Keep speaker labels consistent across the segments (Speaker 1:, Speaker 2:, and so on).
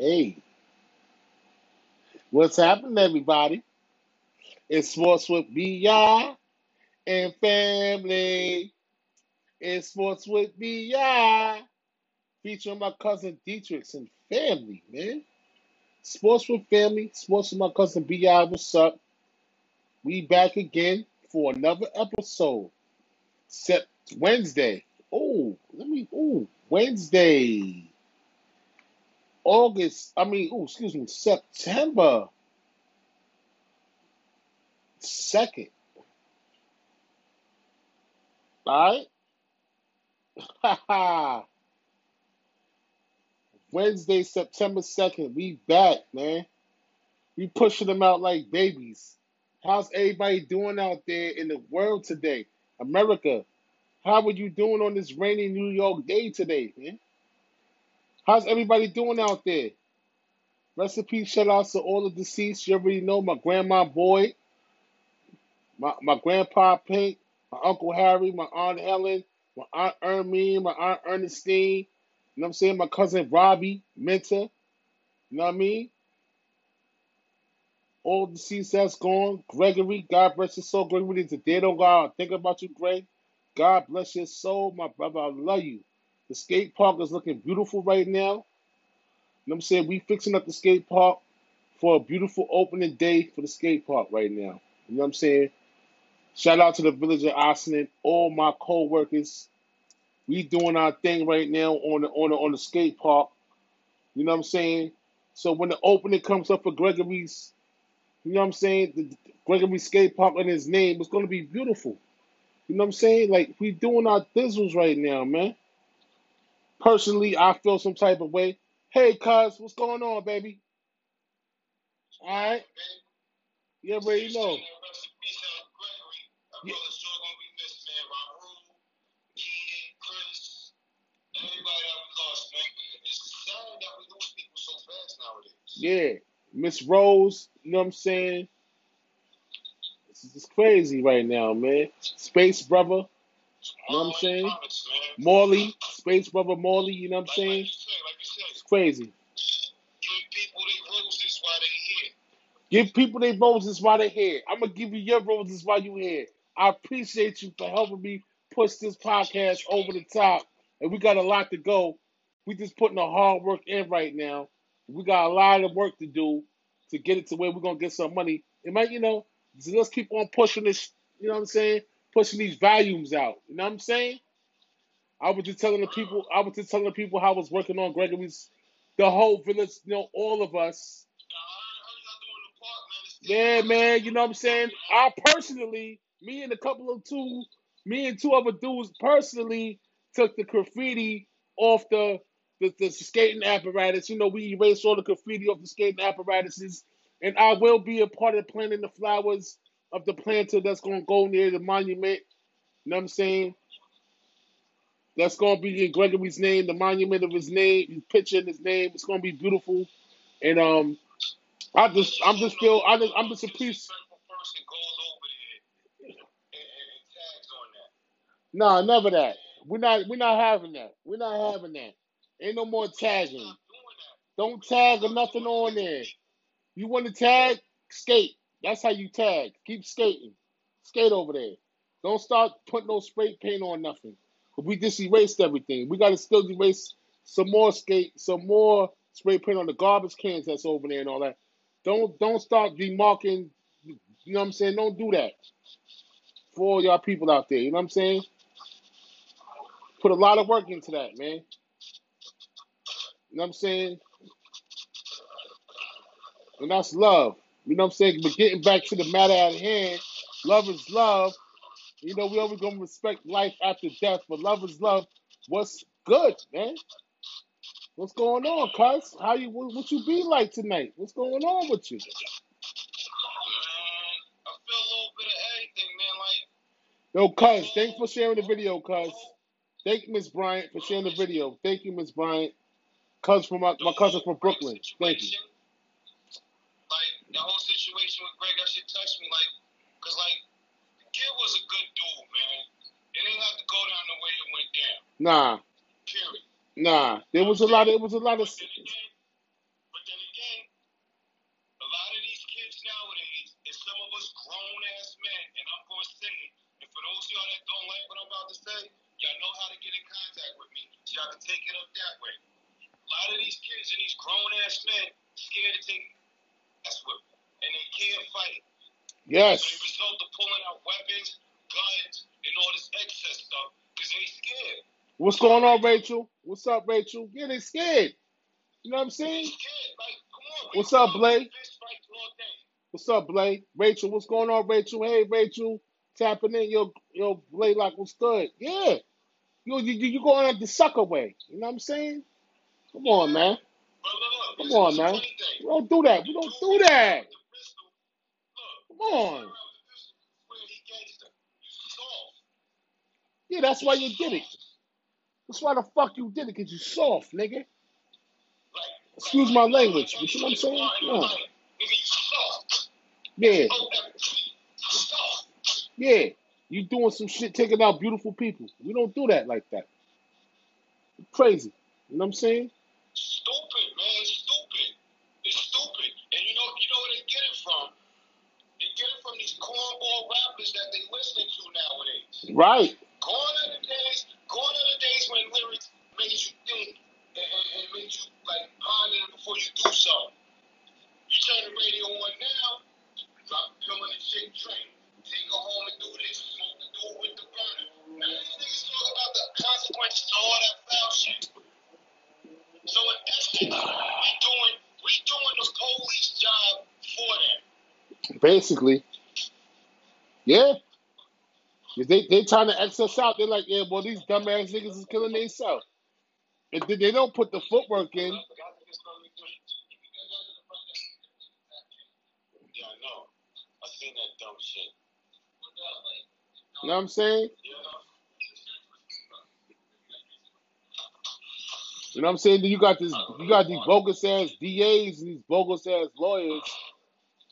Speaker 1: Hey, what's happening, everybody? It's Sports with BI and family. It's Sports with BI featuring my cousin Dietrich and family, man. Sports with family, sports with my cousin BI. What's up? We back again for another episode. Set Wednesday. Oh, let me. Oh, Wednesday. August. I mean, excuse me, September second. All right. Wednesday, September 2nd. We back, man. We pushing them out like babies. How's everybody doing out there in the world today? America, how are you doing on this rainy New York day today, man? How's everybody doing out there? Recipe shout outs to all the deceased. You already know my grandma Boyd, my, my grandpa Pink, my uncle Harry, my aunt Helen, my aunt Ermine, my aunt Ernestine. You know what I'm saying? My cousin Robbie Minter. You know what I mean? All deceased that's gone. Gregory, God bless your soul. Gregory is a dead old God. Think about you, Greg. God bless your soul, my brother. I love you. The skate park is looking beautiful right now. You know what I'm saying? We fixing up the skate park for a beautiful opening day for the skate park right now. You know what I'm saying? Shout out to the village of Ossining, all my co-workers. We doing our thing right now on the on the on the skate park. You know what I'm saying? So when the opening comes up for Gregory's, you know what I'm saying? The Gregory skate park and his name, it's gonna be beautiful. You know what I'm saying? Like we doing our thizzles right now, man. Personally, I feel some type of way. Hey, cuz, what's going on, baby? All right, you already know. Yeah, yeah. Miss Rose, you know what I'm saying? This is crazy right now, man. Space brother, you know what I'm saying? Morley, Space brother Morley, you know what I'm saying? It's crazy. Give people their roses while they're here. Give people their roses while they're here. I'm gonna give you your roses while you here. I appreciate you for helping me push this podcast over the top. And we got a lot to go. We just putting the hard work in right now. We got a lot of work to do to get it to where we're gonna get some money. It might, you know, so let's keep on pushing this, you know what I'm saying? Pushing these volumes out. You know what I'm saying? I was just telling the people, I was just telling the people how I was working on Gregory's, the whole village, you know, all of us. Yeah, man, you know what I'm saying? I personally, me and a couple of two, me and two other dudes personally took the graffiti off the the, the skating apparatus. You know, we erased all the graffiti off the skating apparatuses. And I will be a part of planting the flowers of the planter that's gonna go near the monument. You know what I'm saying? That's gonna be in Gregory's name, the monument of his name, his picture in his name. It's gonna be beautiful. And um I just I'm just feel I just I'm just a piece Nah, never that. We're not we're not having that. We're not having that. Ain't no more tagging. Don't tag or nothing on there. You want to tag? Skate. That's how you tag. Keep skating. Skate over there. Don't start putting no spray paint on nothing. But we just erased everything. We got to still erase some more skate, some more spray paint on the garbage cans that's over there and all that. Don't don't start demarking. You know what I'm saying? Don't do that for all y'all people out there. You know what I'm saying? Put a lot of work into that, man. You know what I'm saying? And that's love. You know what I'm saying? But getting back to the matter at hand, love is love. You know, we always gonna respect life after death, but love is love. What's good, man? What's going on, cuz? How you what, what you be like tonight? What's going on with you? Yo, cuz, thanks for sharing the video, cuz. Thank you, Miss Bryant, for sharing the video. Thank you, Miss Bryant. Cuz from my, my cousin from Brooklyn. Thank you.
Speaker 2: like the whole situation with Greg, that shit touched me. Like, cause like was a good dude, man. It ain't have to go down the way it went down.
Speaker 1: Nah.
Speaker 2: Period.
Speaker 1: Nah. There was a lot. Of, it was a lot of.
Speaker 2: But then, again, but then again, a lot of these kids nowadays, and some of us grown ass men, and I'm going to say. And for those y'all that don't like what I'm about to say, y'all know how to get in contact with me, so y'all can take it up that way. A lot of these kids and these grown ass men scared to take. That's what, and they can't fight.
Speaker 1: Yes.
Speaker 2: So they result of pulling out weapons, guns, and all this excess stuff because they scared.
Speaker 1: What's going on, Rachel? What's up, Rachel? Yeah, they scared. You know what I'm saying?
Speaker 2: Like, come on.
Speaker 1: What's up, Blake?
Speaker 2: with fist fights all day.
Speaker 1: What's up, Blake? Rachel, what's going on, Rachel? Hey, Rachel, tapping in. Yo, yo, like what's good? Yeah. You, you, you going at the sucker way. You know what I'm saying? Come on, man.
Speaker 2: But look, look,
Speaker 1: Come on, man. We don't do that. We don't do that.
Speaker 2: Soft.
Speaker 1: Yeah, that's why you did it. That's why the fuck you did it, because you soft, nigga. Excuse my language.
Speaker 2: like,
Speaker 1: You see what I'm saying? Yeah. Yeah, yeah. You doing some shit, taking out beautiful people. We don't do that like that. Crazy. You know what I'm saying?
Speaker 2: Stupid, man. It's stupid. It's stupid. And you know, you know where they get it from? They get it from these cornball rappers that they listening to nowadays.
Speaker 1: Right.
Speaker 2: Gone are the days, gone are the days when lyrics made you think and, and, and made you like ponder before you do something. You turn the radio on now, drop pill in the chick drink, take her home and do this, smoke the dude with the burner. Now these niggas talk about the consequences of all that foul shit. So in essence, we doing we doing the police job for them.
Speaker 1: Basically. Yeah. 'Cause They they trying to X us out. They're like, yeah, well, these dumbass niggas is killing themselves. And then they don't put the footwork in. You know what I'm saying? You know what I'm saying? You got this, you got these bogus ass DAs and these bogus ass lawyers.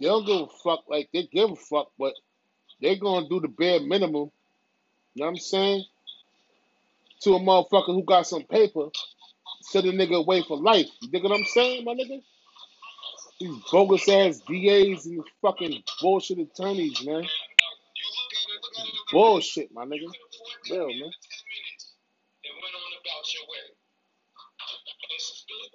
Speaker 1: They don't give a fuck. Like they give a fuck, but they gonna do the bare minimum. You know what I'm saying? To a motherfucker who got some paper, set a nigga away for life. You dig what I'm saying, my nigga? These bogus ass DAs and fucking bullshit attorneys, man. Bullshit, my nigga. Real,
Speaker 2: man
Speaker 1: man.
Speaker 2: in 10 minutes and went on about your way. It's still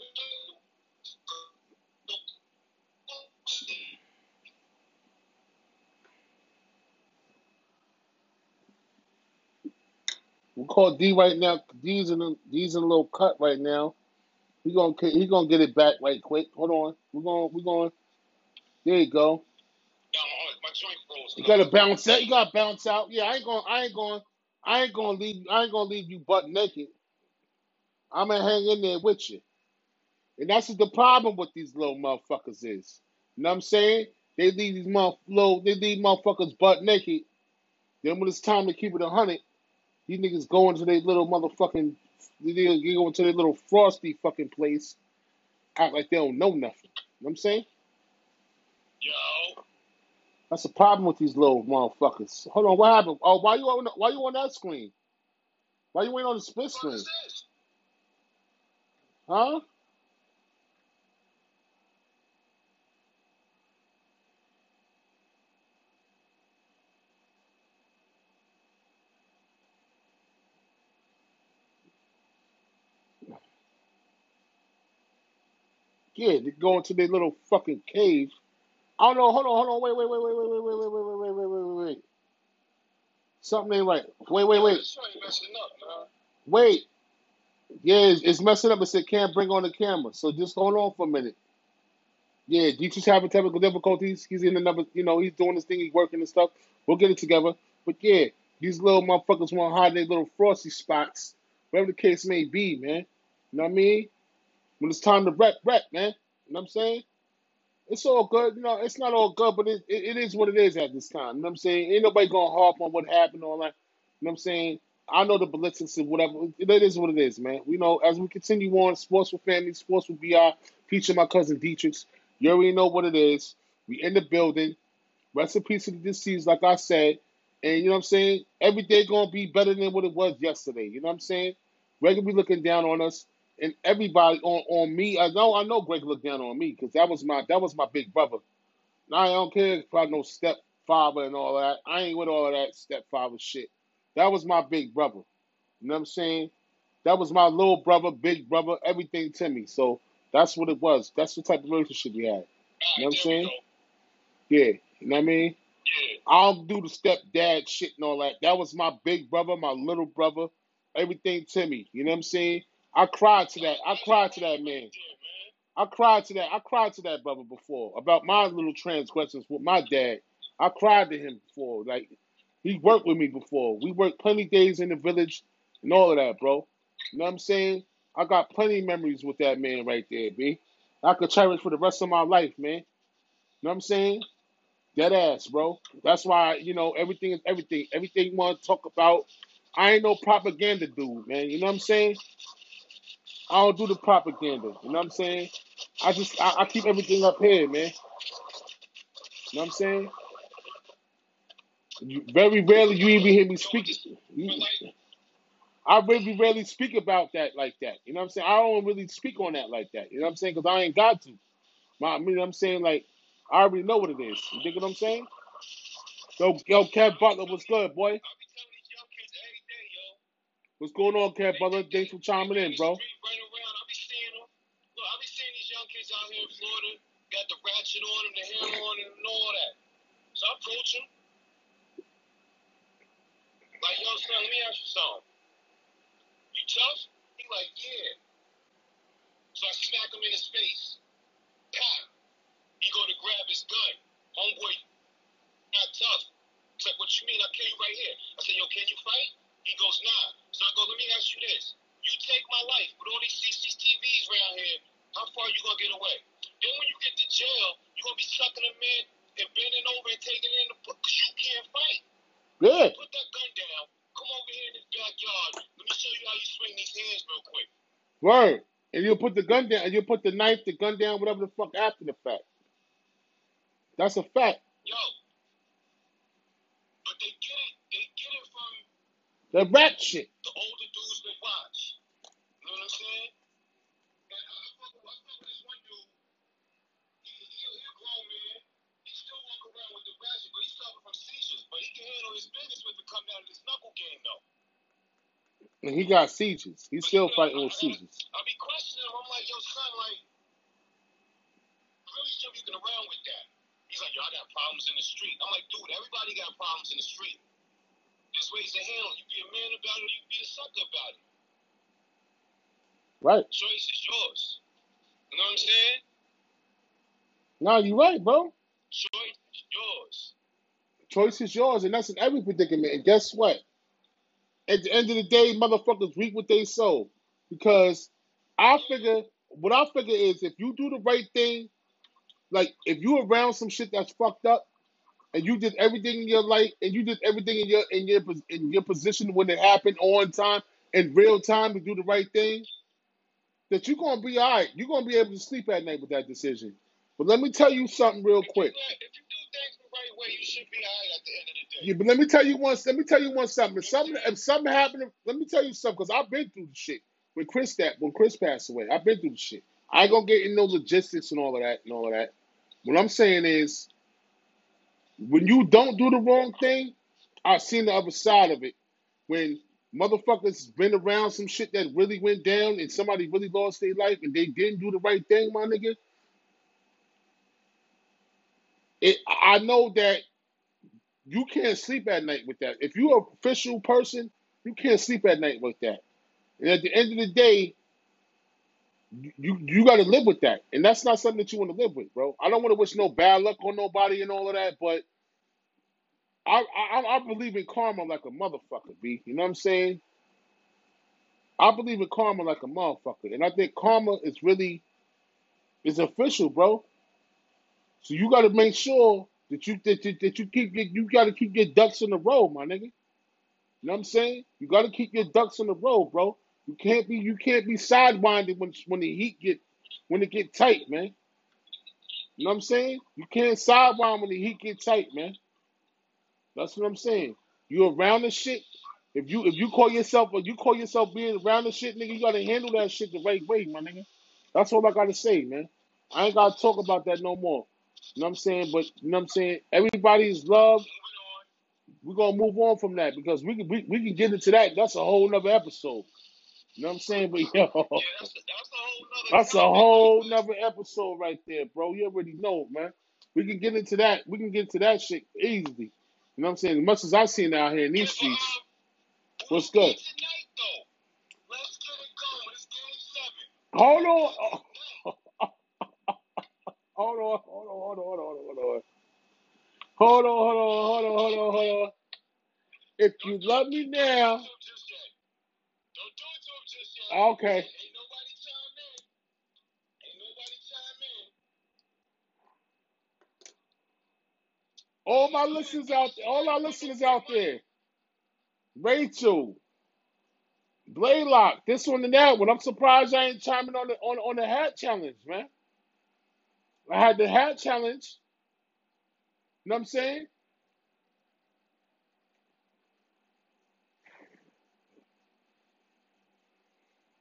Speaker 1: We call D right now. D's in a, D's in a little cut right now. He gonna he gonna get it back right quick. Hold on. We're going we're going. There you go. You gotta bounce out. You gotta bounce out. Yeah, I ain't going. I ain't going. I ain't gonna leave. I ain't gonna leave you butt naked. I'm gonna hang in there with you. And that's the problem with these little motherfuckers is. You know what I'm saying? They leave these motherf- little, they leave motherfuckers butt naked. Then when it's time to keep it a hundred, these niggas going to their little motherfucking, they they go into their little frosty fucking place, act like they don't know nothing. You know what I'm saying?
Speaker 2: Yo,
Speaker 1: That's the problem with these little motherfuckers. Hold on, what happened? Oh, why you on? Why you on that screen? Why you ain't on the split
Speaker 2: what the fuck
Speaker 1: screen? Huh? Yeah, they go into their little fucking cave. I don't know. Hold on, hold on. Wait, wait, wait, wait, wait, wait, wait, wait, wait, wait, wait, wait, wait, wait, wait. Something ain't right. Wait, wait, wait,
Speaker 2: this joint messing up, man.
Speaker 1: wait. Yeah, it's, it's messing up. It said can't bring on the camera. So just hold on for a minute. Yeah, Dietrich's having technical difficulties. He's in another, you know, he's doing his thing. He's working and stuff. We'll get it together. But yeah, these little motherfuckers want to hide their little frosty spots, whatever the case may be, man. You know what I mean? When it's time to rep, rep, man. You know what I'm saying? It's all good. You know, it's not all good, but it, it, it is what it is at this time. You know what I'm saying? Ain't nobody gonna harp on what happened, all that. You know what I'm saying? I know the ballistics and whatever. It is what it is, man. We know as we continue on, sports with family, sports with BR, featuring my cousin Dietrich's. You already know what it is. We in the building. Rest in peace to the deceased, like I said. And you know what I'm saying? Every day gonna be better than what it was yesterday. You know what I'm saying? Be looking down on us, and everybody on on me. I know I know Greg looked down on me because that was my that was my big brother. Now I don't care if I no stepfather and all that. I ain't with all that stepfather shit. That was my big brother. You know what I'm saying? That was my little brother, big brother, everything to me. So that's what it was. That's the type of relationship we had. You know what I'm saying? Yeah. You know what I mean? I don't do the stepdad shit and all that. That was my big brother, my little brother, everything to me. You know what I'm saying? I cried to that. I cried to that man. I cried to that. I cried to that brother before about my little transgressions with my dad. I cried to him before. Like he worked with me before. We worked plenty days in the village and all of that, bro. You know what I'm saying? I got plenty memories with that man right there, B. I could cherish for the rest of my life, man. You know what I'm saying? Dead ass, bro. That's why, you know, everything is everything. Everything you want to talk about. I ain't no propaganda dude, man. You know what I'm saying? I don't do the propaganda. You know what I'm saying? I just I, I keep everything up here, man. You know what I'm saying? You, very rarely you even hear me speak. I really rarely speak about that like that. You know what I'm saying? I don't really speak on that like that. You know what I'm saying? Because I ain't got to. My, know what I'm saying? Like, I already know what it is. You dig what I'm saying? Yo, yo, Kev Butler, what's good, boy?
Speaker 2: I be telling these young kids every day, yo.
Speaker 1: What's going on, Kev Brother? Thanks for chiming in, bro.
Speaker 2: Street running around. I be seeing them. Look, I be seeing these young kids out here in Florida, got the ratchet on them, the hair on them, and all that. So I approach them. Like, yo, son, let me ask you something. You tough? He like, yeah. So I smack him in his face. Pop. He go to grab his gun. Homeboy, not tough. He's like, what you mean? I'll kill you right here. I said, yo, can you fight? He goes, nah. So I go, let me ask you this. You take my life with all these CCTVs around here, how far you gonna get away? Then when you get to jail, you gonna be sucking them in and bending over and taking it in the book because you can't fight.
Speaker 1: Yeah.
Speaker 2: Put that gun down. Come over here in this backyard. Let me show you how you swing these hands real quick.
Speaker 1: Word. And you'll put the gun down, and you'll put the knife, the gun down, whatever the fuck after the fact. That's a fact.
Speaker 2: Yo. But they get it, they get it from
Speaker 1: The rap shit.
Speaker 2: the older dudes that watch. You know what I'm saying? And I, I fuck with, I fuck with this one dude. He, he, he a grown man. He still walk around with the ratchet, but he's suffering from seizures. But he can handle his business with it come down to this knuckle game, though.
Speaker 1: And he got seizures. He's
Speaker 2: But
Speaker 1: still
Speaker 2: you know,
Speaker 1: fighting
Speaker 2: I,
Speaker 1: with
Speaker 2: I,
Speaker 1: seizures.
Speaker 2: I be questioning him. I'm like, yo, son, like, really shouldn't be around with that. He's like, yo, I got problems in the street. I'm like, dude, everybody got problems in the street. There's ways to handle it. You be a man about it, or you be a sucker about it.
Speaker 1: Right.
Speaker 2: Choice is yours. You know what I'm saying?
Speaker 1: No, you're right, bro.
Speaker 2: Choice is yours.
Speaker 1: Choice is yours, and that's in every predicament. And guess what? At the end of the day, motherfuckers reap what they sow. Because I figure, what I figure is if you do the right thing, like if you around some shit that's fucked up, and you did everything in your life, and you did everything in your in your pos- in your position when it happened on time in real time to do the right thing, that you're gonna be all right. You're gonna be able to sleep at night with that decision. But let me tell you something real
Speaker 2: If you,
Speaker 1: quick.
Speaker 2: if you do things the right way, you should be alright at the end of the day.
Speaker 1: Yeah, but let me tell you once. Let me tell you one something. If something, if something happened, let me tell you something. Because I've been through the shit when Chris that when Chris passed away. I've been through the shit. I ain't gonna get into logistics and all of that and all of that. What I'm saying is, when you don't do the wrong thing, I've seen the other side of it. When motherfuckers been around some shit that really went down and somebody really lost their life and they didn't do the right thing, my nigga. It, I know that you can't sleep at night with that. If you're official person, you can't sleep at night with that. And at the end of the day, you you got to live with that, and that's not something that you want to live with, bro. I don't want to wish no bad luck on nobody and all of that, but I I, I believe in karma like a motherfucker, b. You know what I'm saying? I believe in karma like a motherfucker, and I think karma is really is official, bro. So you got to make sure that you that, that, that you keep your, you got to keep your ducks in the row, my nigga. You know what I'm saying? You got to keep your ducks in the row, bro. You can't be you can't be sidewinded when when the heat get when it get tight, man. You know what I'm saying? You can't sidewind when the heat get tight, man. That's what I'm saying. You around the shit. If you if you call yourself or you call yourself being around the shit, nigga, you gotta handle that shit the right way, my nigga. That's all I gotta say, man. I ain't gotta talk about that no more. You know what I'm saying? But you know what I'm saying? Everybody's love. We're gonna move on from that because we can we, we can get into that. That's a whole nother episode. You know what I'm saying? But yo,
Speaker 2: Yeah, that's that's a whole nother
Speaker 1: that's a
Speaker 2: topic.
Speaker 1: whole nother episode right there, bro. You already know, man. We can get into that. We can get into that shit easily. You know what I'm saying? As much as I've seen out here in these
Speaker 2: but
Speaker 1: streets.
Speaker 2: um,
Speaker 1: What's good?
Speaker 2: tonight though. Let's get it going. It's game seven.
Speaker 1: Hold on.
Speaker 2: Tonight.
Speaker 1: Hold on, hold on, hold on, hold on, hold on. Hold on, hold on, hold on, hold on, hold on. If you
Speaker 2: Don't
Speaker 1: love me
Speaker 2: Don't
Speaker 1: now,
Speaker 2: to him just yet. Don't do it to him just yet.
Speaker 1: Okay.
Speaker 2: Ain't, nobody chime in. Ain't nobody chime in.
Speaker 1: All my
Speaker 2: Let's do it.
Speaker 1: listeners out there, all our listeners out there, Rachel, Blaylock, this one and that one. I'm surprised I ain't chiming on the on, on the hat challenge, man. I had the hat challenge. You know what I'm saying?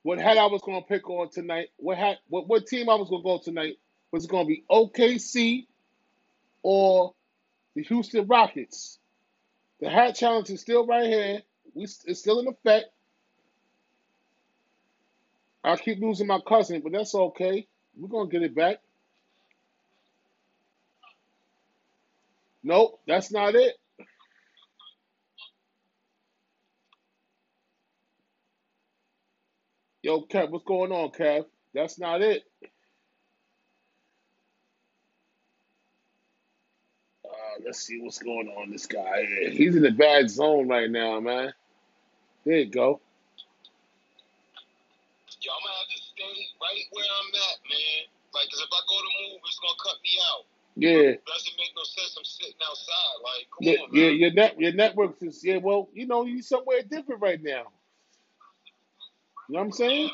Speaker 1: What hat I was gonna pick on tonight? What hat? What what team I was gonna go tonight? Was it gonna be OKC or the Houston Rockets? The hat challenge is still right here. We it's still in effect. I keep losing my cousin, but that's okay. We're gonna get it back. Nope, that's not it. Yo, Kev, what's going on, Kev? That's not it. Uh, let's see what's going on. This guy. He's in a bad zone right now, man. There you go.
Speaker 2: Yo, I'm gonna have to stay right where I'm at, man. Like, 'cause if I go to move, it's gonna cut me out.
Speaker 1: Yeah.
Speaker 2: Doesn't make no sense. I'm sitting outside. Like, come
Speaker 1: Your,
Speaker 2: on, man.
Speaker 1: your net your network is yeah, well, you know, you're somewhere different right now. You know what I'm saying?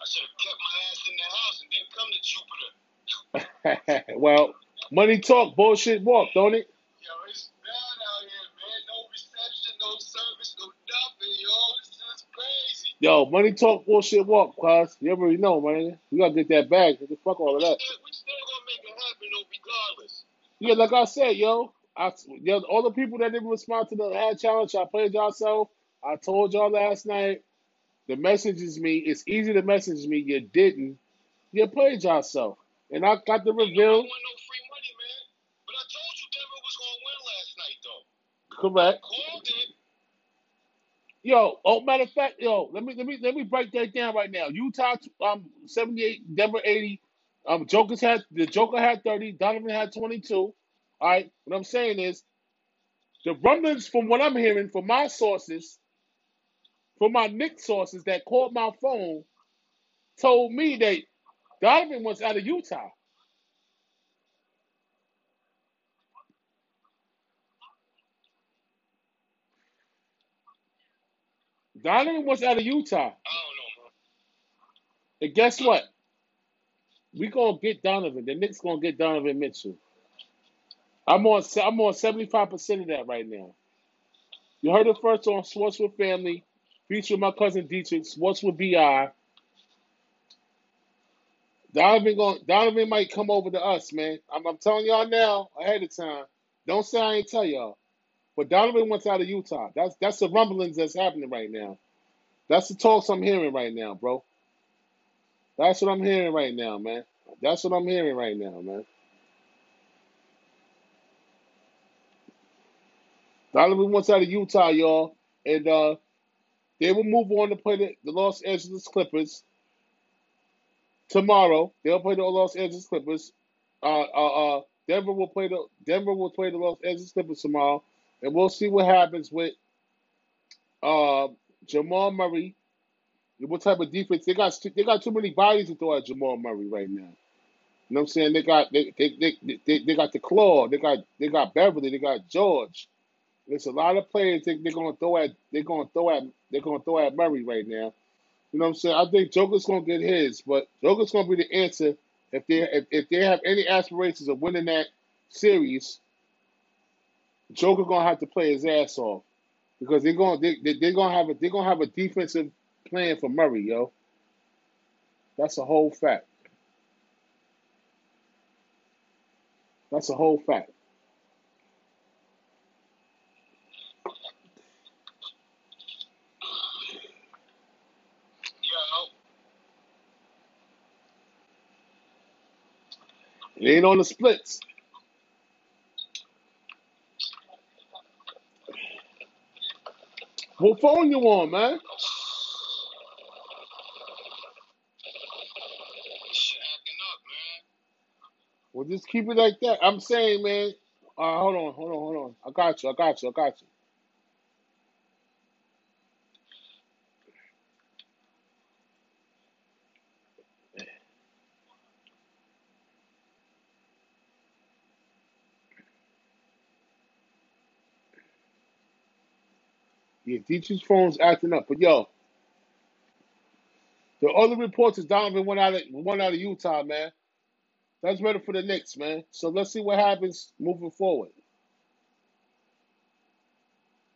Speaker 2: I should have kept my ass in the house and didn't come to Jupiter.
Speaker 1: well, money talk, bullshit walk, don't it?
Speaker 2: Yo, it's bad out here, man. No reception, no service, no nothing, yo. It's just crazy.
Speaker 1: Yo, money talk, bullshit walk, cuz. You already know, man. We gotta get that bag. Get the fuck all of
Speaker 2: We
Speaker 1: that.
Speaker 2: still, we still gonna make it happen, though, regardless.
Speaker 1: Yeah, like I said, yo, I yo, all the people that didn't respond to the ad challenge, I played yourself. I told y'all last night. The message is me. It's easy to message me. You didn't. You played yourself, and I got the reveal.
Speaker 2: want no free money, man. But I told you Denver was gonna win last night, though.
Speaker 1: Correct.
Speaker 2: Called it.
Speaker 1: Yo, oh matter of fact, yo, let me let me let me break that down right now. Utah um seventy eight, Denver eighty. Um, Joker's had the Joker had thirty. Donovan had twenty two. All right. What I'm saying is, the rumblings from what I'm hearing from my sources, from my Knick sources that called my phone, told me that Donovan was out of Utah. Donovan was out of Utah.
Speaker 2: I don't know.
Speaker 1: And guess what? We gonna get Donovan. The Knicks gonna get Donovan Mitchell. I'm on I'm on 75 percent of that right now. You heard it first on Sports with Family, featuring my cousin Dietrich, what's with Bi. Donovan going Donovan might come over to us, man. I'm, I'm telling y'all now ahead of time. Don't say I ain't tell y'all. But Donovan wants out of Utah. That's that's the rumblings that's happening right now. That's the talks I'm hearing right now, bro. That's what I'm hearing right now, man. That's what I'm hearing right now, man. Donovan wants out of Utah, y'all, and uh, they will move on to play the, the Los Angeles Clippers tomorrow. They'll play the Los Angeles Clippers. Uh, uh, uh, Denver will play the Denver will play the Los Angeles Clippers tomorrow, and we'll see what happens with uh, Jamal Murray. What type of defense they got? They got too many bodies to throw at Jamal Murray right now. You know what I'm saying? They got they they they, they, they got the Claw. They got they got Beverley. They got George. There's a lot of players they, they're gonna throw at they're gonna throw at they're gonna throw at Murray right now. You know what I'm saying? I think Joker's gonna get his, but Joker's gonna be the answer if they if, if they have any aspirations of winning that series. Joker gonna have to play his ass off because they're gonna they, they, they're gonna have a they're gonna have a defensive plan for Murray, yo. That's a whole fact. That's a whole fact.
Speaker 2: Yo,
Speaker 1: It ain't on the splits. What phone you on, man? Well, just keep it like that. I'm saying, man. Uh, hold on, hold on, hold on. I got you. I got you. I got you. Yeah, Dietrich's phone's acting up. But yo, the other reports is Donovan went out of one out of Utah, man. That's ready for the Knicks, man. So let's see what happens moving forward.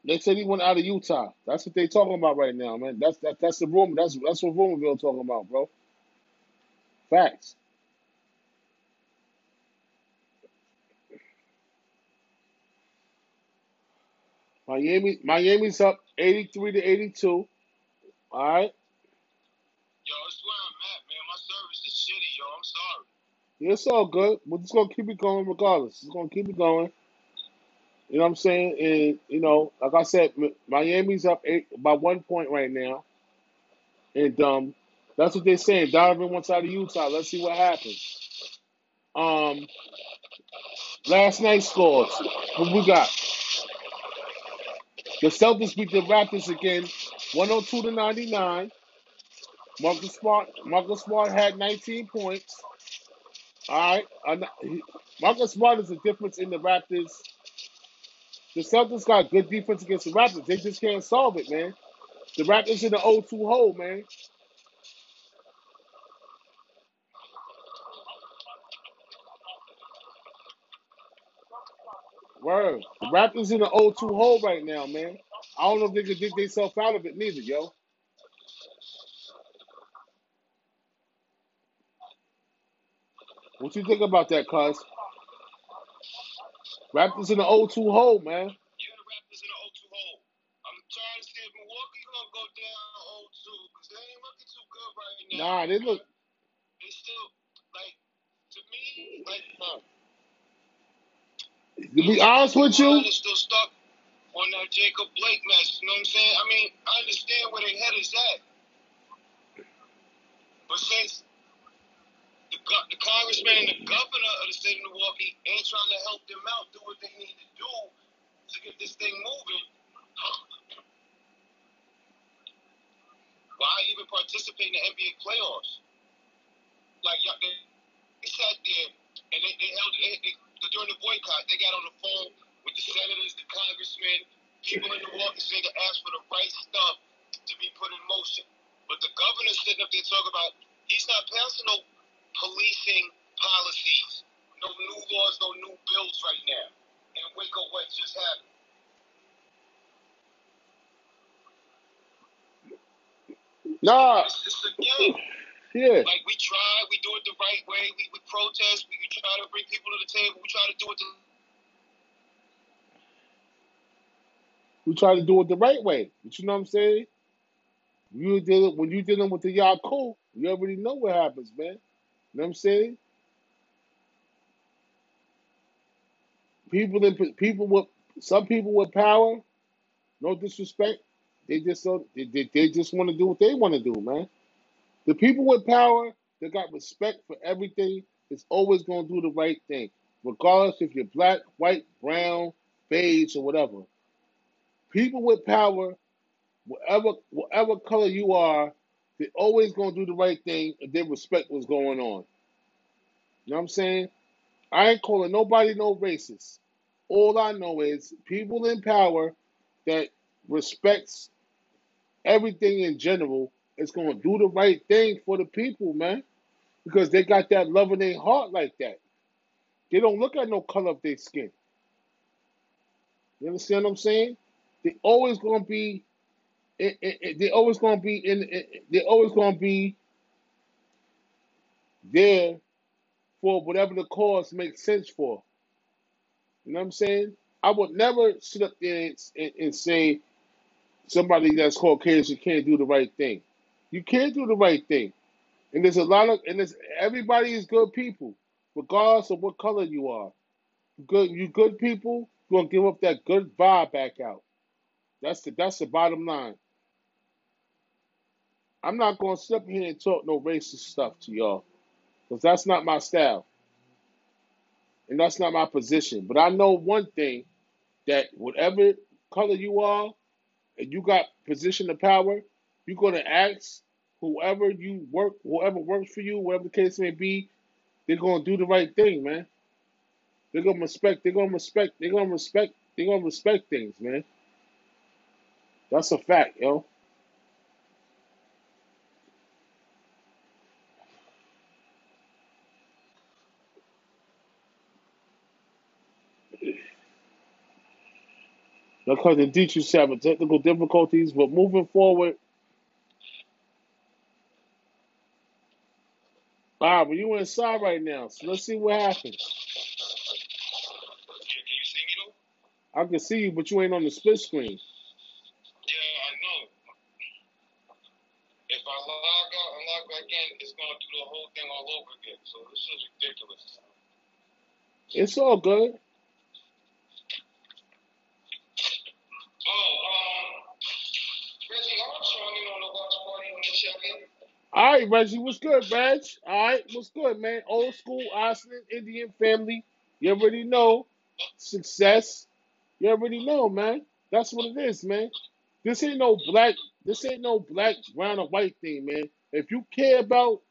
Speaker 1: They said he went out of Utah. That's what they talking about right now, man. That's that, that's the rumor. That's that's what rumorville talking about, bro. Facts. Miami Miami's up 83 to 82. All right.
Speaker 2: Yo, that's where I'm at, man. My service is shitty, yo. I'm sorry.
Speaker 1: Yeah, it's all good. We're just gonna keep it going regardless. It's gonna keep it going. You know what I'm saying? And you know, like I said, Mi- Miami's up eight by one point right now. And um that's what they're saying. Donovan wants out of Utah. Let's see what happens. Um last night's scores. What we got? The Celtics beat the Raptors again, 102 to 99. Marcus Smart Marcus Smart had 19 points. All right. Marcus Smart is the difference in the Raptors. The Celtics got good defense against the Raptors. They just can't solve it, man. The Raptors in the 0-2 hole, man. Word. The Raptors in the 0-2 hole right now, man. I don't know if they can dig themselves out of it neither, yo. What you think about that, cuz? Raptors in the 0-2 hole, man.
Speaker 2: Yeah, the Raptors in the 0-2 hole. I'm trying to see if Milwaukee gonna go down 0-2 because they ain't looking too good right now.
Speaker 1: Nah, they look
Speaker 2: They still like to me like uh,
Speaker 1: to be honest with you,
Speaker 2: Is still stuck on that Jacob Blake mess. You know what I'm saying? I mean, I understand where their head is at, but since the, the congressman and the governor of the state of Milwaukee ain't trying to help them out, do what they need to do to get this thing moving, why even participate in the NBA playoffs? Like y'all, they, they sat there and they, they held they, they, during the boycott. They got on the phone with the senators, the congressmen, people in Milwaukee saying to ask for the right stuff to be put in motion. But the governor's sitting up there talking about he's not passing no policing policies, no new laws, no new bills right now. And Waco what just happened.
Speaker 1: nah,
Speaker 2: It's just a game.
Speaker 1: Yeah.
Speaker 2: Like we try, we do it the right way. We, we protest. We, we try to bring people to the table. We try to do it the
Speaker 1: We try to do it the right way. But you know what I'm saying? You deal when you dealing with the Yaku, you already know what happens, man. You know what I'm saying? People in people with some people with power, no disrespect, they just so they, they, they just want to do what they want to do, man. The people with power that got respect for everything is always gonna do the right thing, regardless if you're black, white, brown, beige, or whatever. People with power, whatever whatever color you are, they're always gonna do the right thing and they respect what's going on. You know what I'm saying? I ain't calling nobody no racist. All I know is people in power that respects everything in general is gonna do the right thing for the people, man. Because they got that love in their heart like that. They don't look at no color of their skin. You understand what I'm saying? They always gonna be they always gonna be in they always gonna be there for whatever the cause makes sense for. You know what I'm saying? I would never sit up there and, and, and say somebody that's Caucasian can't do the right thing. You can't do the right thing. And there's a lot of and there's everybody is good people, regardless of what color you are. Good you good people, you're gonna give up that good vibe back out. That's the that's the bottom line. I'm not gonna sit up here and talk no racist stuff to y'all. Because that's not my style. And that's not my position. But I know one thing that whatever color you are, and you got position of power, you're gonna ask whoever you work, whoever works for you, whatever the case may be, they're gonna do the right thing, man. They're gonna respect. They're gonna respect. They're gonna respect. They're gonna respect things, man. That's a fact, yo. Because the Dietrich having technical difficulties, but moving forward, but you inside right now, so let's see what happens.
Speaker 2: Can, can you see me though?
Speaker 1: I can see you, but you ain't on the split screen.
Speaker 2: Yeah, I know. If I log out and log back in, it's gonna do the whole thing all over again. So this is ridiculous.
Speaker 1: It's all good. All right, Reggie, what's good, Reg? All right, what's good, man? Old school Austin Indian family. You already know. Success. You already know, man. That's what it is, man. This ain't no black. This ain't no black, brown, or white thing, man. If you care about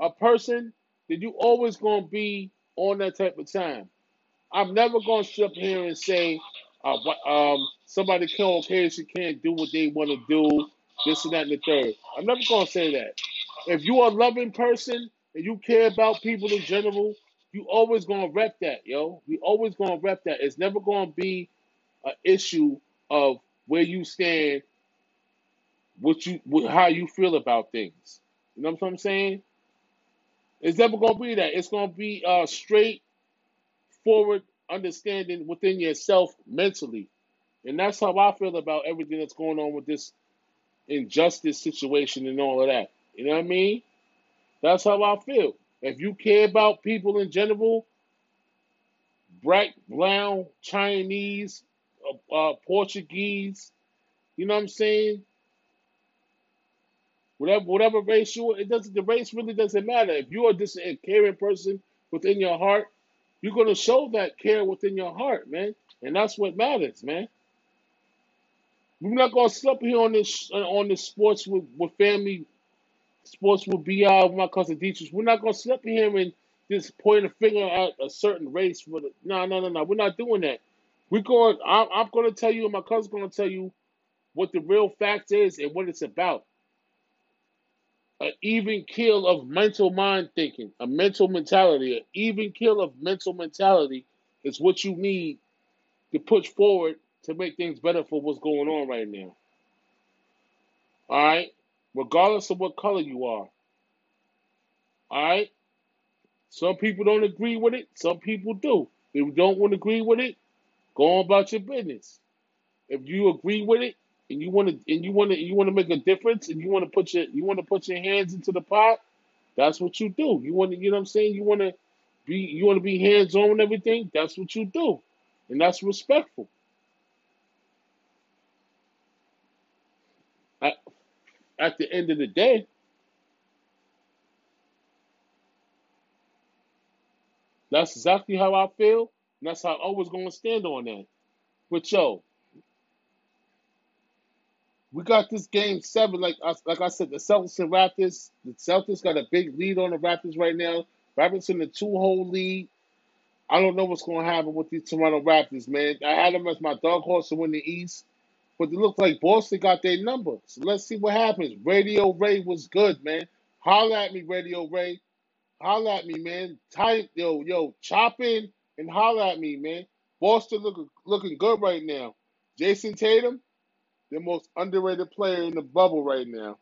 Speaker 1: a person, then you always gonna be on that type of time. I'm never gonna sit up here and say, uh, um, somebody Caucasian can't do what they want to do, this and that and the third. I'm never gonna say that. If you are a loving person and you care about people in general, you always gonna rep that, yo. You always gonna rep that. It's never gonna be an issue of where you stand, what you, what, how you feel about things. You know what I'm saying? It's never gonna be that. It's gonna be a straight forward understanding within yourself mentally. And that's how I feel about everything that's going on with this injustice situation and all of that. You know what I mean? That's how I feel. If you care about people in general, black, brown, Chinese, uh, uh, Portuguese, you know what I'm saying? Whatever, whatever race you, it doesn't. The race really doesn't matter. If you are just a caring person within your heart, you're gonna show that care within your heart, man, and that's what matters, man. We're not gonna up here on this uh, on this sports with, with family sports with BR with my cousin Dietrich. We're not gonna up here and just point a finger at a certain race the no no no no. We're not doing that. We're going. I'm, I'm gonna tell you, and my cousin's gonna tell you what the real fact is and what it's about. An even kill of mental mind thinking, a mental mentality, an even kill of mental mentality is what you need to push forward to make things better for what's going on right now. All right, regardless of what color you are. All right. Some people don't agree with it. Some people do. If you don't want to agree with it, go on about your business. If you agree with it and you want to and you want to you want to make a difference and you want to put your you want to put your hands into the pot, that's what you do. You want to you know what I'm saying? You want to be you want to be hands on and everything. That's what you do, and that's respectful. At, at the end of the day, that's exactly how I feel, and that's how I always going to stand on that. But yo, we got this game seven. Like I, like I said, the Celtics and Raptors. The Celtics got a big lead on the Raptors right now. Raptors in the two hole lead. I don't know what's going to happen with these Toronto Raptors, man. I had them as my dog horse to win the East, but it looks like Boston got their number. So let's see what happens. Radio Ray was good, man. Holla at me, Radio Ray. Holla at me, man. Type, yo, yo, chop in and holla at me, man. Boston looking looking good right now. Jayson Tatum, the most underrated player in the bubble right now.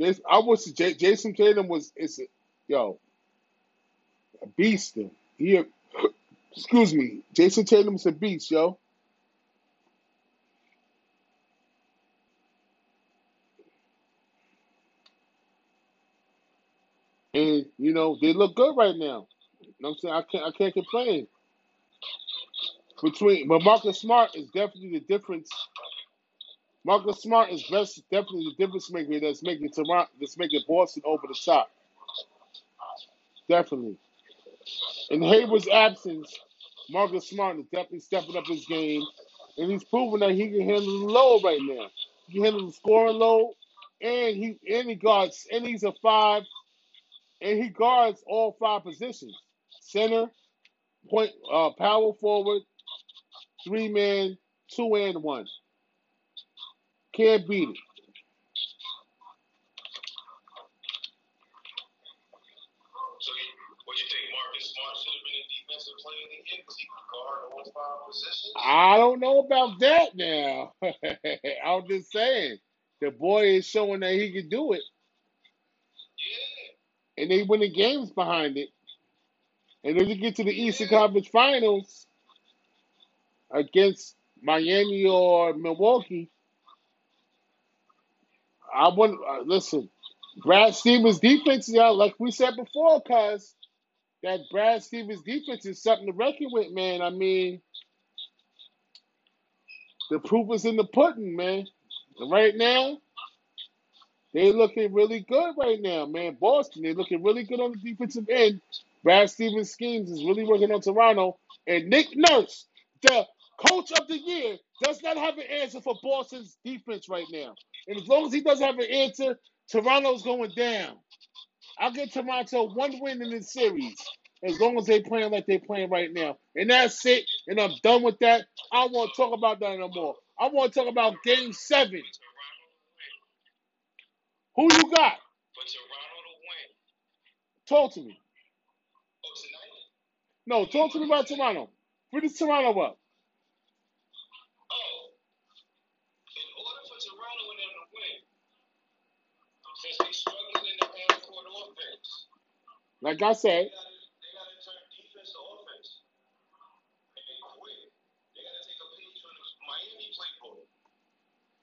Speaker 1: Jayson, I wish J- Jayson Tatum was is yo a beast. He a, Excuse me. Jayson Tatum's a beast, yo. And you know they look good right now. You know what I'm saying I can't I can't complain. Between but Marcus Smart is definitely the difference. Marcus Smart is best definitely the difference maker that's making Toronto that's making Boston over the top. Definitely. In Hayward's absence, Marcus Smart is definitely stepping up his game, and he's proven that he can handle the load right now. He can handle the scoring load, and he and he guards and he's a five, and he guards all five positions: center, point, uh, power forward, three man, two and one. Can't beat it.
Speaker 2: So, you- what you think? Marcus Smart should have been a defensive player of the because he could guard all five positions.
Speaker 1: I don't know about that now. I'm just saying the boy is showing that he can do it. And they winning games behind it. And if you get to the Eastern Conference Finals against Miami or Milwaukee, I want uh, listen. Brad Stevens' defense, yeah, like we said before, cuz that Brad Stevens' defense is something to reckon with, man. I mean, the proof is in the pudding, man. Right now, they looking really good right now, man. Boston, they're looking really good on the defensive end. Brad Stevens' schemes is really working on Toronto. And Nick Nurse, the coach of the year, does not have an answer for Boston's defense right now. And as long as he doesn't have an answer, Toronto's going down. I'll give Toronto one win in this series. As long as they playing like they're playing right now. And that's it. And I'm done with that. I don't want to talk about that no more. I want to talk about game seven.
Speaker 2: Toronto to win.
Speaker 1: Who you got?
Speaker 2: For Toronto to win.
Speaker 1: Talk to me.
Speaker 2: Oh, tonight?
Speaker 1: No, talk to me about Toronto. Where does Toronto up?
Speaker 2: Oh. In order for Toronto and them to win, since they struggling in the half court offense,
Speaker 1: Like I said,
Speaker 2: they gotta, they gotta turn defense to offense. And they quit. They gotta take a page from the Miami playbook.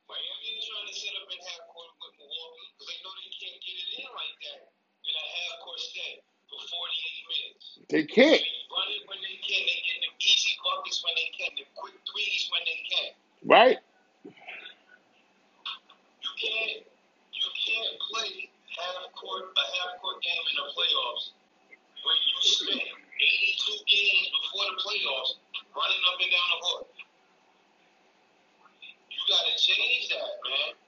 Speaker 2: Miami is trying to set up in half court with Milwaukee because they know they can't get it in like that in a half court set for 48 minutes.
Speaker 1: they can't.
Speaker 2: They run it when they can. They get them easy buckets when they can. Them quick threes when they can't.
Speaker 1: Right?
Speaker 2: You can't you can't play half court a half court game in the playoffs when you spend 82 games before the playoffs running up and down the court. You gotta change that, man.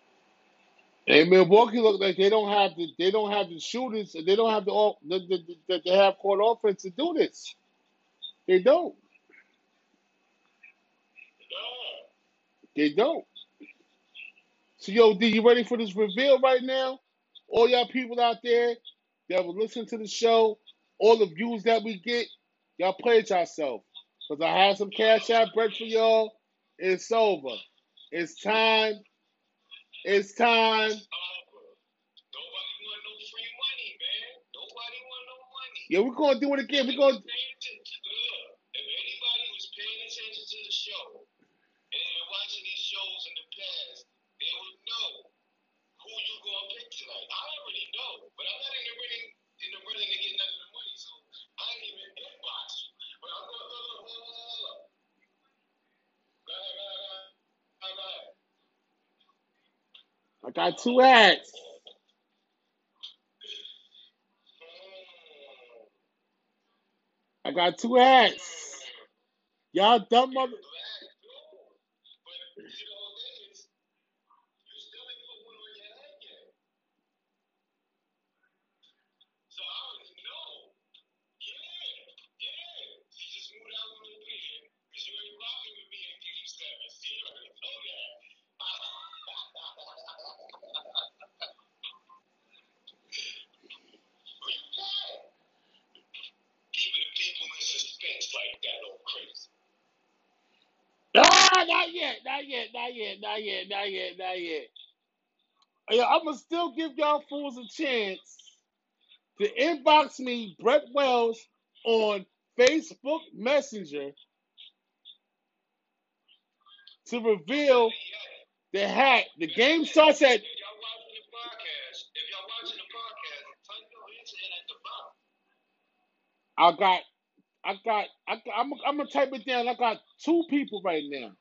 Speaker 1: And Milwaukee look like they don't have the they don't have the shooters and they don't have the all the, the, the, the half court offense to do this. They don't. They don't. So yo, D, you ready for this reveal right now? All y'all people out there that will listen to the show, all the views that we get, y'all play it yourself. Cause I have some cash out bread for y'all. It's over. It's time. It's time.
Speaker 2: Nobody want no free money, man. Nobody want no money.
Speaker 1: Yeah, we're gonna do it again. We're gonna
Speaker 2: Pay attention. Look, if anybody was paying attention to the show and been watching these shows in the past, they would know who you gonna pick tonight. I already know, but I'm not in the running in the running to get none of the money, so I ain't even inbox you. But I'm gonna go hold on, hold on, hold on. Go ahead, go ahead, go ahead. Go ahead.
Speaker 1: I got two.
Speaker 2: Mm.
Speaker 1: I got two hats. Y'all dumb mother.
Speaker 2: Keeping the people in suspense like that, all crazy.
Speaker 1: Ah, not yet, not yet, not yet, not yet, not yet, I'm gonna still give y'all fools a chance to inbox me, Brett Wells, on Facebook Messenger to reveal the hat. The game starts at.
Speaker 2: Y'all watching the podcast, if y'all watching the podcast, type your answer in at the bottom.
Speaker 1: I got, I got, I got I'm, I'm gonna type it down. I got two people right now.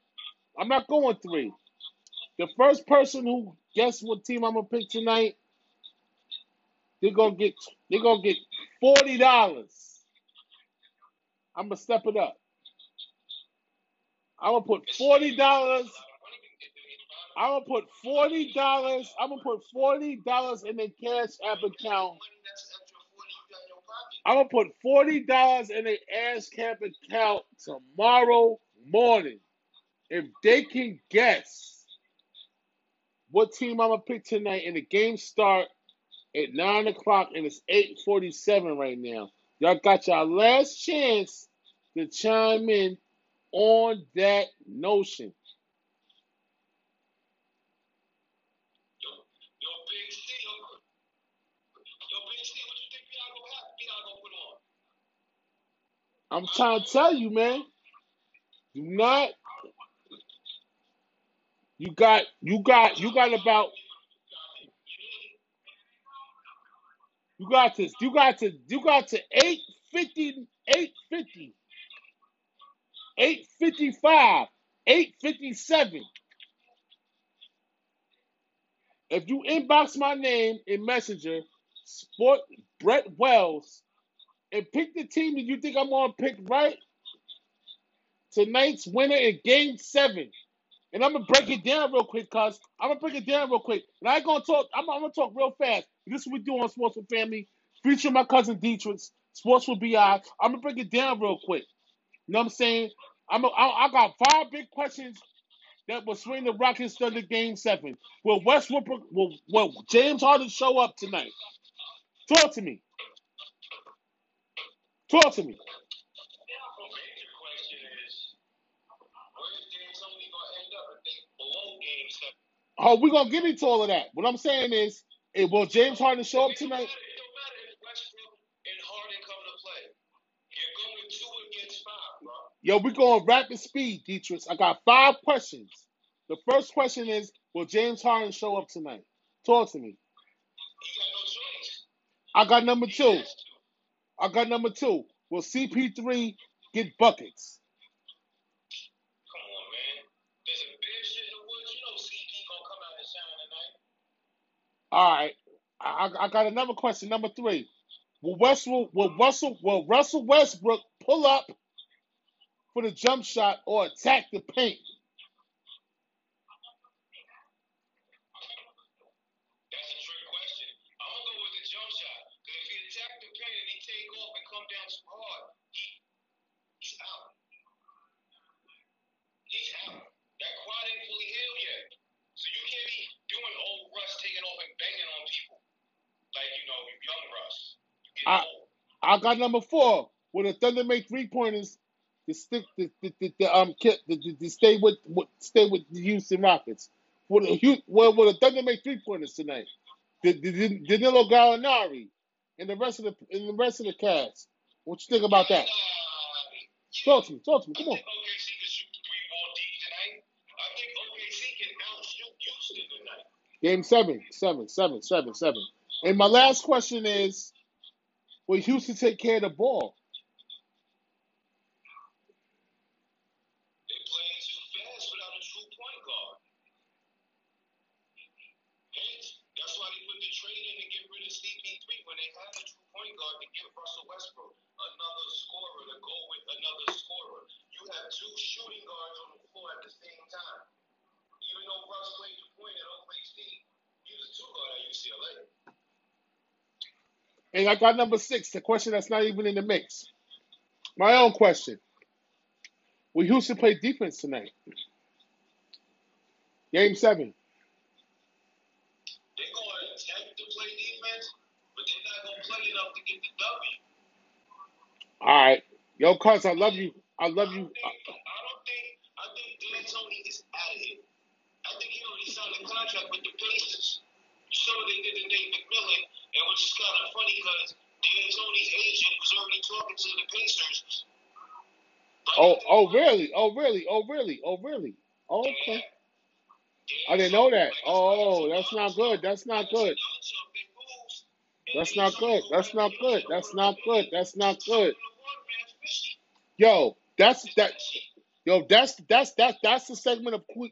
Speaker 1: I'm not going three. The first person who guess what team I'm gonna pick tonight, they're gonna get, they're gonna get forty dollars. I'm gonna step it up. I'm gonna put forty dollars. I'm gonna put forty dollars. I'm gonna put forty dollars in the cash app account. I'm gonna put forty dollars in the ass cap account tomorrow morning. If they can guess what team I'm gonna pick tonight, and the game start at nine o'clock, and it's eight forty-seven right now. Y'all got your last chance to chime in on that notion. I'm trying to tell you, man. Do not. You got. You got. You got about. You got to. You got to. You got to 850. 850. 855. 857. If you inbox my name in Messenger, Sport Brett Wells, and pick the team that you think I'm gonna pick right, tonight's winner in game seven. And I'm gonna break it down real quick, cuz I'm gonna break it down real quick. And I gonna talk, I'm, I'm gonna talk real fast. This is what we do on Sports with Family, featuring my cousin Dietrich, Sports with BI. I'm gonna break it down real quick. You know what I'm saying? I'm a, I, I got five big questions that will swing the Rockets the game seven. Will Westbrook will, will James Harden show up tonight? Talk to me. Talk to me.
Speaker 2: The major question is, where's D'Antoni gonna end up if they below game seven?
Speaker 1: Oh, we're gonna get into all of that. What I'm saying is, eh, will James Harden show up tonight?
Speaker 2: matter, it don't matter if Westbrook and Harden come to play. You're going two against five, bro.
Speaker 1: Yo, we're going rapid speed, Dietrich. I got five questions. The first question is, will James Harden show up tonight? Talk to me.
Speaker 2: He got no.
Speaker 1: I got number two. I got number two. Will CP3 get buckets? All right. I, I got another question. Number three. Will Westbrook will Russell will Russell Westbrook pull up for the jump shot or attack the paint?
Speaker 2: That's a trick question. I'm gonna go with the jump shot. Cause if he attack the paint and he take off and come down too hard, he, he's out. He's out. That quad ain't fully healed yet. So you can't be doing old Russ taking off and banging on people. Like, you know, young Russ. You get
Speaker 1: I
Speaker 2: old.
Speaker 1: I got number four. Will the Thunder make three pointers to stick the, the, the, um the stay with, with stay with the Houston Rockets? Will the the Thunder make three pointers tonight? The, the, Danilo Gallinari and the rest of the and the rest of the cast. What you think about that? Talk to me. Talk to me. Come on. Game seven, seven, seven, seven, seven. And my last question is, will Houston take care of the ball?
Speaker 2: They're playing too fast without a true point guard. Hence, that's why they put the trade in to get rid of CP3 when they had a true point guard to get Russell Westbrook, another scorer to go with another scorer. You have two shooting guards on the floor at the same time. Even though Russ played the point at OKC, he was a two guard at UCLA.
Speaker 1: And I got number six, the question that's not even in the mix. My own question. Will Houston play defense tonight? Game seven.
Speaker 2: They're going to attempt to play defense, but they're not going to play enough to get the W.
Speaker 1: All right. Yo, cuz, I love you. I love you.
Speaker 2: I don't think I think D'Antoni is out of here. I think he already signed a contract with the Pacers. You saw what they did to Nate McMillan, and which is kind of funny because D'Antoni's agent was already talking to the Pacers.
Speaker 1: Oh, oh, really? Oh, really? Oh, really? Oh, really? Oh, okay. I didn't know that. Oh, that's not good. That's not good. That's not good. That's not good. That's not good. That's not good. Yo, that's that. Yo, that's that's that that's the segment of Q-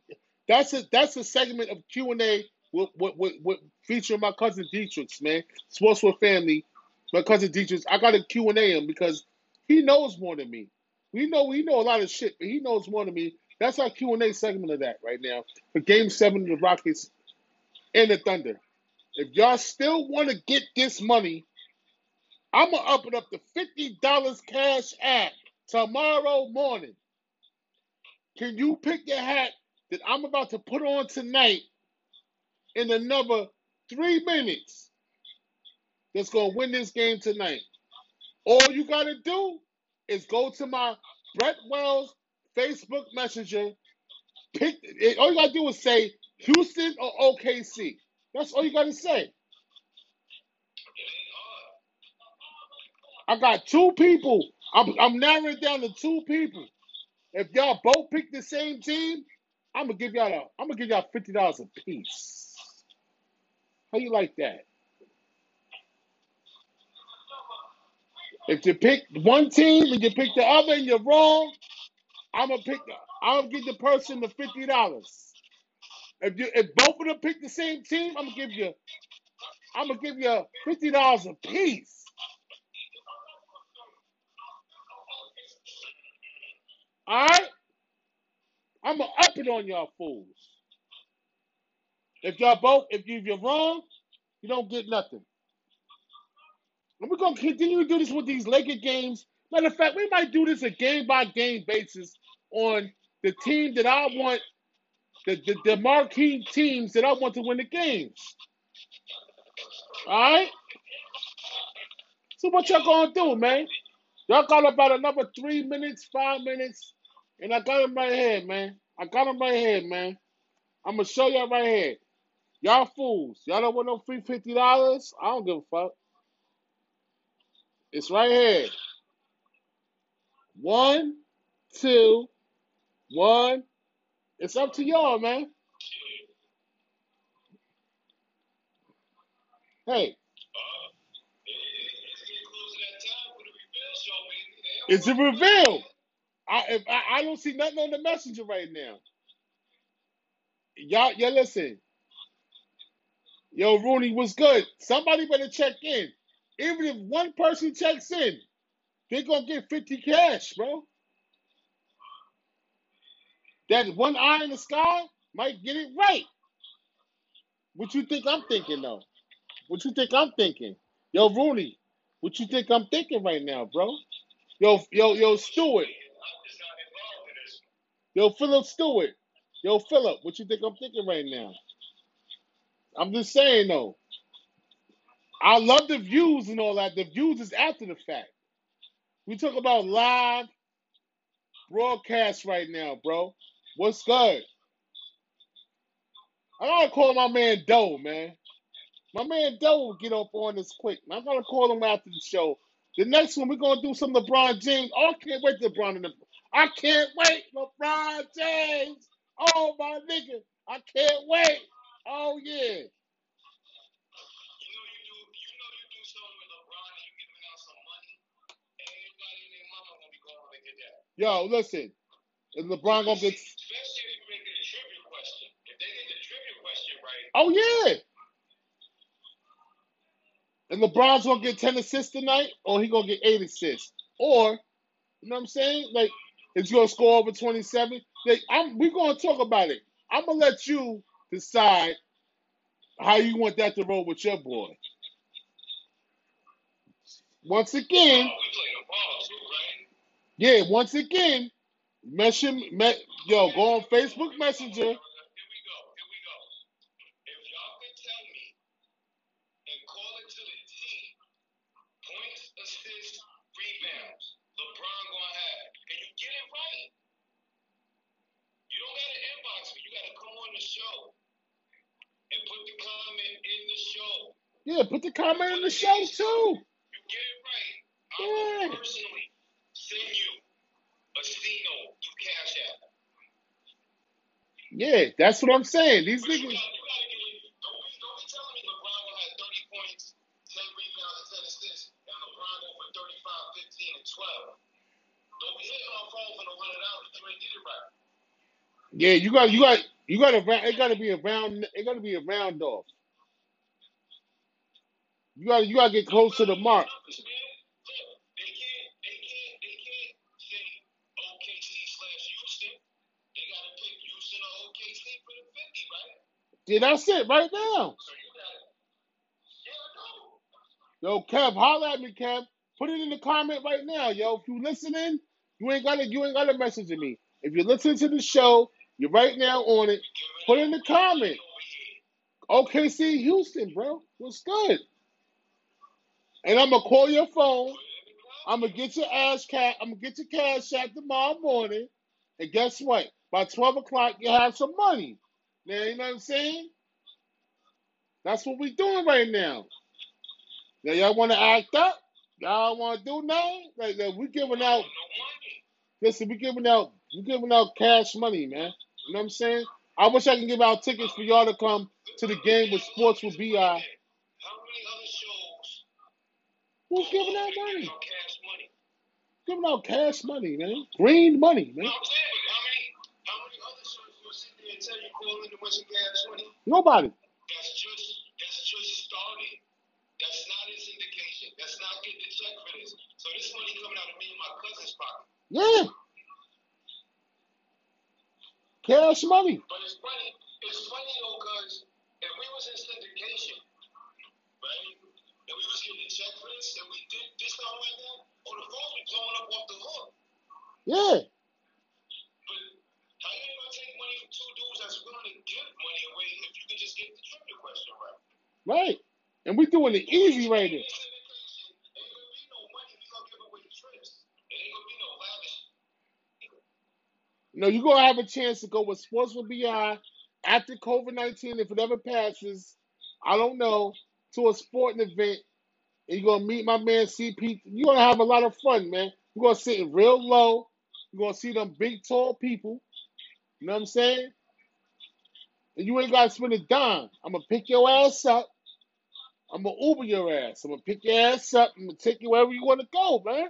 Speaker 1: that's a that's a segment of Q and A with, with, with, with featuring my cousin Dietrich, man. Sports with family. My cousin Dietrich. I got a Q and A him because he knows more than me. We know we know a lot of shit, but he knows more than me. That's our Q and A segment of that right now for Game Seven of the Rockets and the Thunder. If y'all still want to get this money, I'm gonna up it up to fifty dollars cash app tomorrow morning. Can you pick the hat that I'm about to put on tonight in another three minutes? That's gonna win this game tonight. All you gotta do is go to my Brett Wells Facebook Messenger. Pick all you gotta do is say Houston or OKC. That's all you gotta say. I got two people. I'm I'm narrowing down to two people. If y'all both pick the same team, I'm gonna give y'all a, I'm gonna give y'all fifty dollars a piece. How you like that? If you pick one team and you pick the other and you're wrong, I'm gonna pick. Gonna give the person the fifty dollars. If you if both of them pick the same team, I'm gonna give you. I'm gonna give you fifty dollars a piece. All right. I'm gonna up it on y'all fools. If y'all both, if you- if you're wrong, you don't get nothing. And we're gonna continue to do this with these Laker games. Matter of fact, we might do this a game by game basis on the team that I want, the, the, the marquee teams that I want to win the games. All right. So what y'all gonna do, man? Y'all got about another three minutes, five minutes, and I got them right here, man. I got them right here, man. I'm gonna show y'all right here. Y'all fools. Y'all don't want no free fifty dollars? I don't give a fuck. It's right here. One, two, one. It's up to y'all, man. Hey, it's a reveal. I if I, I don't see nothing on the messenger right now. Y'all, yeah, listen. Yo, Rooney was good. Somebody better check in. Even if one person checks in, they're gonna get 50 cash, bro. That one eye in the sky might get it right. What you think I'm thinking though? What you think I'm thinking? Yo, Rooney, what you think I'm thinking right now, bro? Yo, yo, yo, Stewart. Yo, Philip Stewart. Yo, Philip, what you think I'm thinking right now? I'm just saying though. I love the views and all that. The views is after the fact. We talk about live broadcast right now, bro. What's good? I gotta call my man Doe, man. My man Doe will get up on this quick. I'm gonna call him after the show. The next one we're gonna do some LeBron James. Oh, I can't wait LeBron in the I can't wait, LeBron James. Oh my nigga. I can't wait. Oh yeah. Yo, listen. Is LeBron gonna get
Speaker 2: Especially if you make it a trivia question. If they get the trivia question right,
Speaker 1: Oh yeah. And LeBron's gonna get 10 assists tonight, or he gonna get 8 assists. Or, you know what I'm saying? Like, is he gonna score over 27? Like, I'm we gonna talk about it. I'm gonna let you decide how you want that to roll with your boy. Once again,
Speaker 2: oh, we play the ball too, right?
Speaker 1: yeah, once again, mention me, yo, go on Facebook Messenger.
Speaker 2: Here we go. Here we go. If y'all can tell me and call it to the team, points, assists, rebounds, LeBron gonna have, and you get it right. You don't gotta inbox me. You gotta come on the show and put the comment in the show.
Speaker 1: Yeah, put the comment in the show too.
Speaker 2: You get it I
Speaker 1: Yeah.
Speaker 2: will personally send you a through Cash App.
Speaker 1: Yeah, that's what I'm saying. These
Speaker 2: But you
Speaker 1: niggas.
Speaker 2: gotta, you gotta in. Don't be, don't be telling me LeBron will have 30 points, 10 rebounds, and 10 assists, and LeBron go for 35, 15, and 12. Don't be hitting for the 100 hours. You ain't it right.
Speaker 1: Yeah, you got, you got, you got to. It got to be a round. It got to be a round off. You gotta you got to get close to the mark.
Speaker 2: Numbers, man. Look, they can't, they can't, they can't say OKC slash Houston. They gotta pick Houston or OKC for the 50, right?
Speaker 1: Yeah, that's it right now.
Speaker 2: Gotta.
Speaker 1: Yo, Kev, holla at me, Kev. Put it in the comment right now, yo. If you listening, you ain't gotta, you ain't gotta message me. If you're listening to the show, you're right now on it. Put it in the comment. OKC Houston, bro. What's good? And I'm gonna call your phone. I'm gonna get your ass cat. I'm gonna get your cash out tomorrow morning. And guess what? By 12 o'clock, you have some money. Now, you know what I'm saying? That's what we doing right now. Now, y'all want to act up? Y'all want to do nothing? Like, like we giving out. Listen, we giving out. We giving out cash money, man. You know what I'm saying? I wish I could give out tickets for y'all to come to the game with Sports with BI.
Speaker 2: How many other shows
Speaker 1: Who's giving out money?
Speaker 2: cash money?
Speaker 1: Giving out cash money, man. Green money,
Speaker 2: No,
Speaker 1: man.
Speaker 2: I'm saying, how many, how many other shows will sit there and tell you call in to win some cash money?
Speaker 1: Nobody.
Speaker 2: That's just that's just starting. That's not his indication. That's not getting the check for this. So this money coming out of me and my cousin's pocket.
Speaker 1: Yeah. Cash money.
Speaker 2: But it's funny. It's funny though, cause if we was in syndication, and we was getting check for and we did this stuff like that, the phone be blowing up off the hook.
Speaker 1: Yeah.
Speaker 2: But how you gonna take money from two dudes that's willing to give money away if you can just get the trivia question right?
Speaker 1: Right. And we're doing it easy right
Speaker 2: In
Speaker 1: now.
Speaker 2: syndication, ain't gonna be no money. We gonna give away trips. It ain't gonna be no lavish.
Speaker 1: You know, you're gonna have a chance to go with Sports with BI after COVID nineteen, if it ever passes, I don't know, to a sporting event, and you're gonna meet my man CP. You're gonna have a lot of fun, man. You're gonna sit real low. You're gonna see them big, tall people. You know what I'm saying? And you ain't gotta spend a dime. I'm gonna pick your ass up. I'm gonna Uber your ass. I'm gonna pick your ass up. I'm gonna take you wherever you wanna go, man.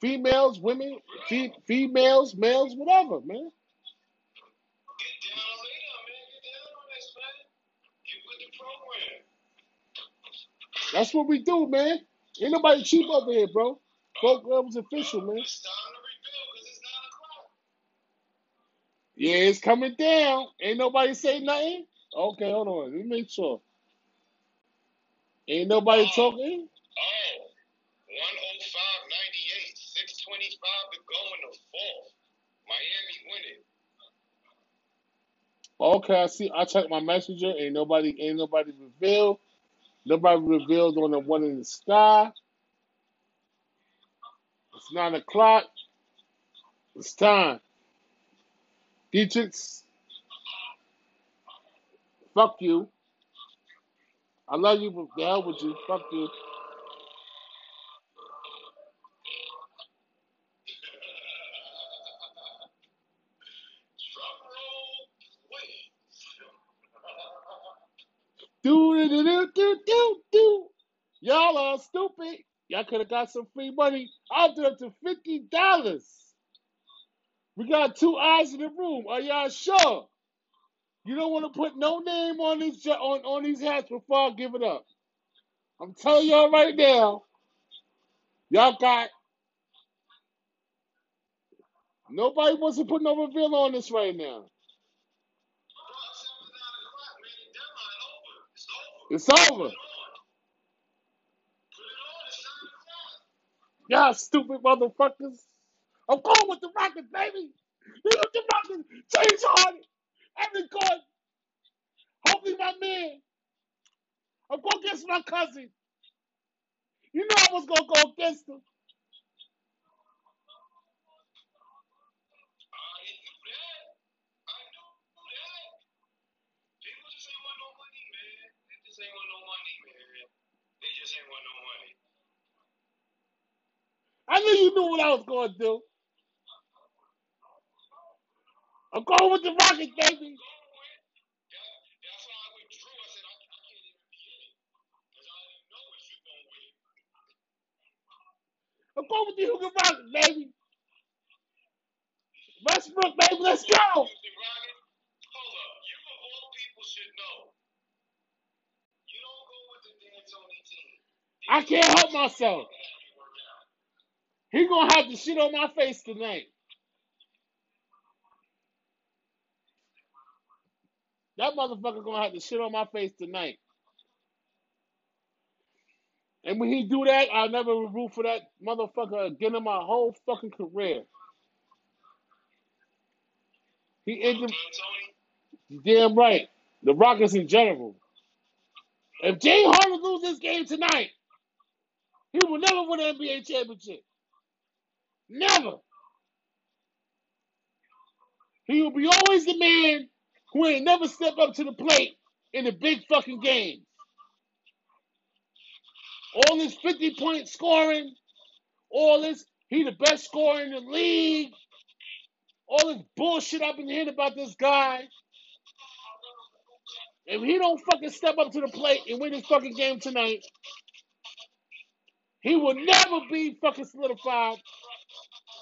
Speaker 1: Females, women, fe- females, males, whatever, man.
Speaker 2: Get down later, man. Get down on this, man. Get with the program.
Speaker 1: That's what we do, man. Ain't nobody cheap over here, bro. Program's official, man.
Speaker 2: It's time to rebuild because it's 9 o'clock.
Speaker 1: Yeah, it's coming down. Ain't nobody say nothing? Okay, hold on. Let me make sure. Ain't nobody oh. talking?
Speaker 2: Oh, 105.98. 625 to go in the fourth. Miami winning.
Speaker 1: Okay, I see. I checked my messenger. Ain't nobody. Ain't nobody revealed. Nobody revealed on the one in the sky. It's nine o'clock. It's time. Dietrichs, fuck you. I love you, but the hell with you. Fuck you.
Speaker 2: Drum roll, please.
Speaker 1: Do do do do do. Y'all are stupid. Y'all could have got some free money. I'll do up to fifty dollars. We got two eyes in the room. Are y'all sure? You don't want to put no name on these on, on these hats before I give it up. I'm telling y'all right now. Y'all got nobody wants to put no reveal on this right now. It's over. Y'all stupid motherfuckers. I'm going with the Rockets, baby. Look at the Rockets. James Harden. Evan Gordon. Hopefully my man. I'm going against my cousin. You know I was going to go against him. I knew you knew what I was going to do. I'm going with the Rockets, baby. I'm going with the Houston Rockets, baby. Westbrook, baby, let's go. I can't help myself.
Speaker 2: It ain't work out.
Speaker 1: He gonna have to shit on my face tonight. That motherfucker gonna have to shit on my face tonight. And when he do that, I'll never root for that motherfucker again in my whole fucking career. He
Speaker 2: D'Antoni.
Speaker 1: damn right. The Rockets in general. If Jay Harden lose this game tonight, he will never win an NBA championship. Never. He will be always the man who ain't never step up to the plate in the big fucking games. All this 50 point scoring, all this, he the best scorer in the league. All this bullshit I've been hearing about this guy. If he don't fucking step up to the plate and win this fucking game tonight, he will never be fucking solidified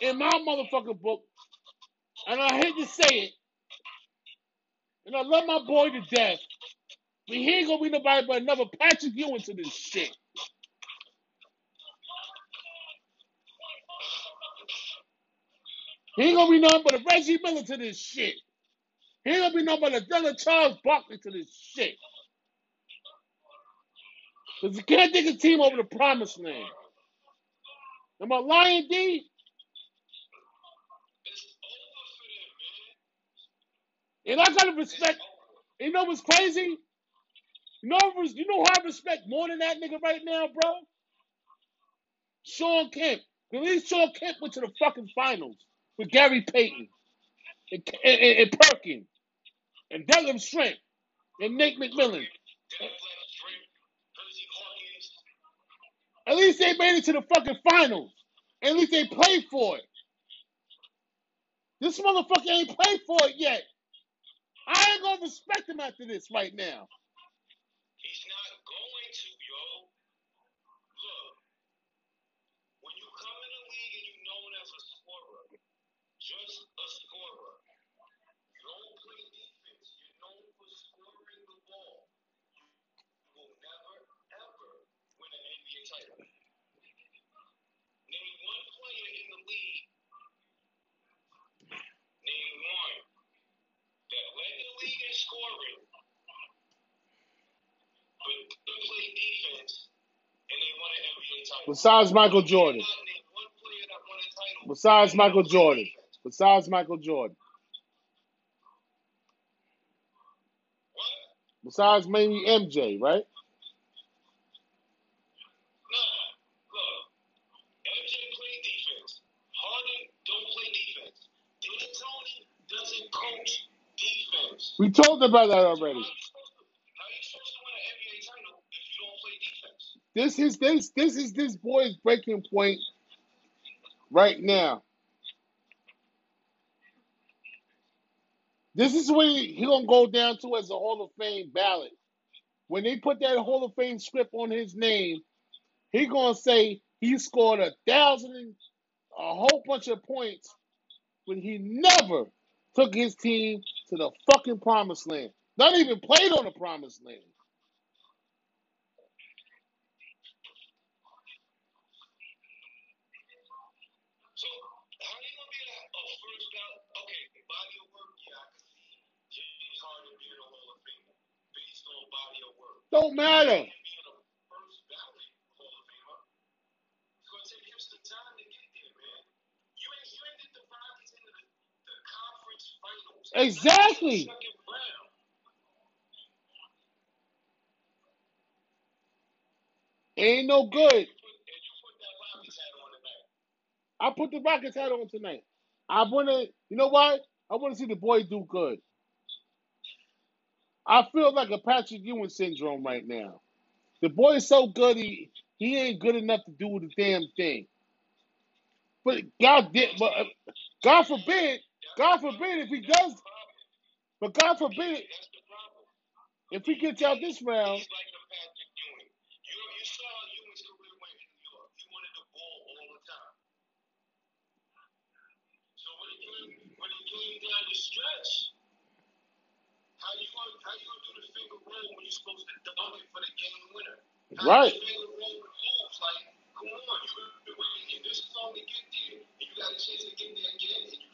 Speaker 1: in my motherfucking book. And I hate to say it. And I love my boy to death. But he ain't gonna be nobody but another Patrick Ewing to this shit. He ain't gonna be nothing but a Reggie Miller to this shit. He ain't gonna be nothing but a Dylan Charles Barkley to this shit. Because you can't take a team over the promised land. Am I lying, D?
Speaker 2: It's over for them, man.
Speaker 1: And I gotta respect. You know what's crazy? You know, you know who I respect more than that nigga right now, bro? Shawn Kemp. At least Shawn Kemp went to the fucking finals with Gary Payton and, and, and, Perkins and Detlef Schrempf and Nate McMillan. At least they made it to the fucking finals. At least they played for it. This motherfucker ain't played for it yet. I ain't gonna respect him after this right now.
Speaker 2: He's not going to, yo. Look, when you come in the league and you're known as a scorer, just a scorer, you don't play defense. You're known for scoring the ball. You will never, ever win an NBA title. Name one player in the league. Name one that led the league in scoring, but couldn't play defense, and they won an NBA title.
Speaker 1: Besides Michael Jordan.
Speaker 2: cannot name one player that won a title
Speaker 1: Besides Michael Jordan. Besides Michael Jordan.
Speaker 2: What?
Speaker 1: Besides maybe MJ, right?
Speaker 2: Nah. Look, MJ played defense. Harden don't play defense. D'Antoni doesn't coach defense.
Speaker 1: We talked about that
Speaker 2: So how
Speaker 1: already.
Speaker 2: you supposed to how you supposed to win an NBA if you don't play defense?
Speaker 1: This is this this is this boy's breaking point right now. This is where he, gonna go down to as a Hall of Fame ballot. When they put that Hall of Fame script on his name, he gonna say he scored a thousand, and a whole bunch of points, but he never took his team to the fucking promised land. Not even played on the promised land.
Speaker 2: Don't how you gonna be a, a first ballot? Okay, body of work, yeah, I can see James Harden being a Hall of Famer based on body of work.
Speaker 1: Don't matter.
Speaker 2: Him being a first ballot Hall of Famer, it's gonna take him some time to get there, man. You ain't you ain't get the Rockets into the, the conference finals. Not even
Speaker 1: Exactly. Ain't no good. I put the Rockets hat on tonight. I wanna, you know what? I want to see the boy do good. I feel like a Patrick Ewing syndrome right now. The boy is so good, he he ain't good enough to do the damn thing. But God did. But uh, God forbid. God forbid if he does. But God forbid if he gets out this round.
Speaker 2: You, you how Ewing's career went in New York. He wanted the ball all the time. So when it came when it came down the stretch, how you gonna how you gonna do the finger roll when you're supposed to dunk it for the game winner? How
Speaker 1: Right.
Speaker 2: you finger roll the moves? Like, come on, you've been waiting this long to get there, and you got a chance to get there again, and you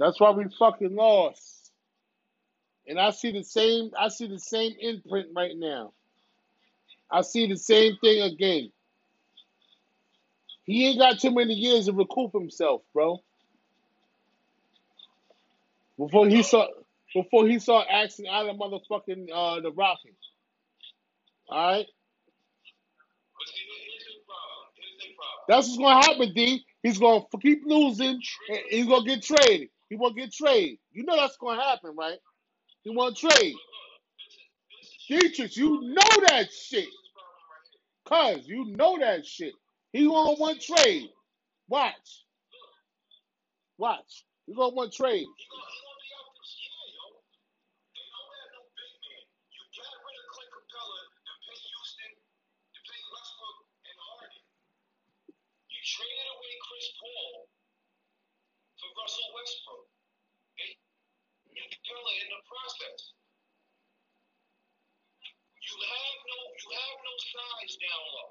Speaker 2: That's
Speaker 1: why we fucking lost. And I see the same. I see the same imprint right now. I see the same thing again. He ain't got too many years to recoup himself, bro. Before he saw, before he saw action out of motherfucking uh, the Rockets. All right,
Speaker 2: But see, here- here's the problem. Here's the problem.
Speaker 1: that's what's gonna happen, D. He's gonna keep losing. He's gonna get traded. He won't get traded. You know that's gonna happen, right? He won't trade. Dietrich, you know that shit. Cuz, you know that shit. He won't want trade. Watch. Watch. He gonna want trade.
Speaker 2: He gonna, he gonna be out this year, yo. They don't have no big man. You got rid of Clint Capela to pay Houston, to pay Westbrook and Harden. You traded away Chris Paul for Russell Westbrook. You Capela in the process. You have no you have no size down low.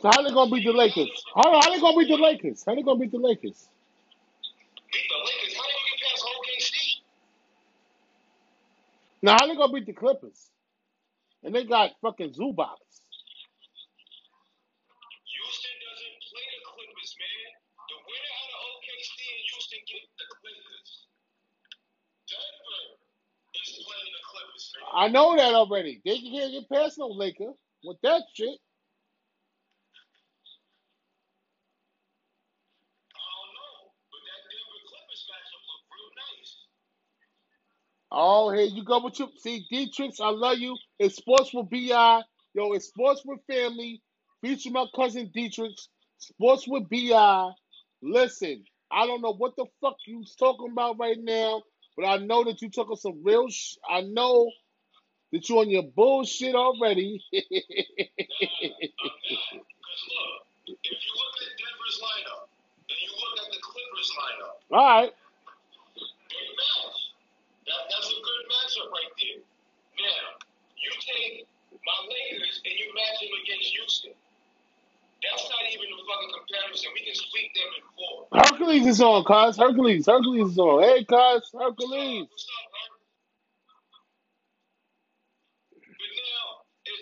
Speaker 1: So how they gonna beat the Lakers? On, how they gonna beat the Lakers? How they gonna beat the Lakers?
Speaker 2: Beat the Lakers. How do you get past OKC?
Speaker 1: Now how they gonna beat the Clippers? And they got fucking Zubac.
Speaker 2: Houston doesn't play the Clippers, man. The winner out of OKC and Houston get the Clippers. Denver is playing the Clippers, man.
Speaker 1: I know that already. They can't get past no Laker with that shit. Oh, here you go with your see Dietrich. I love you. It's sports with Bi. Yo, it's sports with family. Feature my cousin Dietrich. Sports with Bi. Listen, I don't know what the fuck you talking about right now, but I know that you talking some real. Sh- I know that you on your bullshit already.
Speaker 2: Nah, I'm not. Because look, if you look at Denver's lineup, and you look at the Clippers lineup,
Speaker 1: All right.
Speaker 2: they match. That, that's a good matchup right there. Now, you take my Lakers and you match them against Houston. That's not even a fucking comparison. We can sweep them in four.
Speaker 1: Hercules is on, cuz. Hercules. Hercules is on. Hey, cuz. Hercules.
Speaker 2: What's up, Herb? But now, if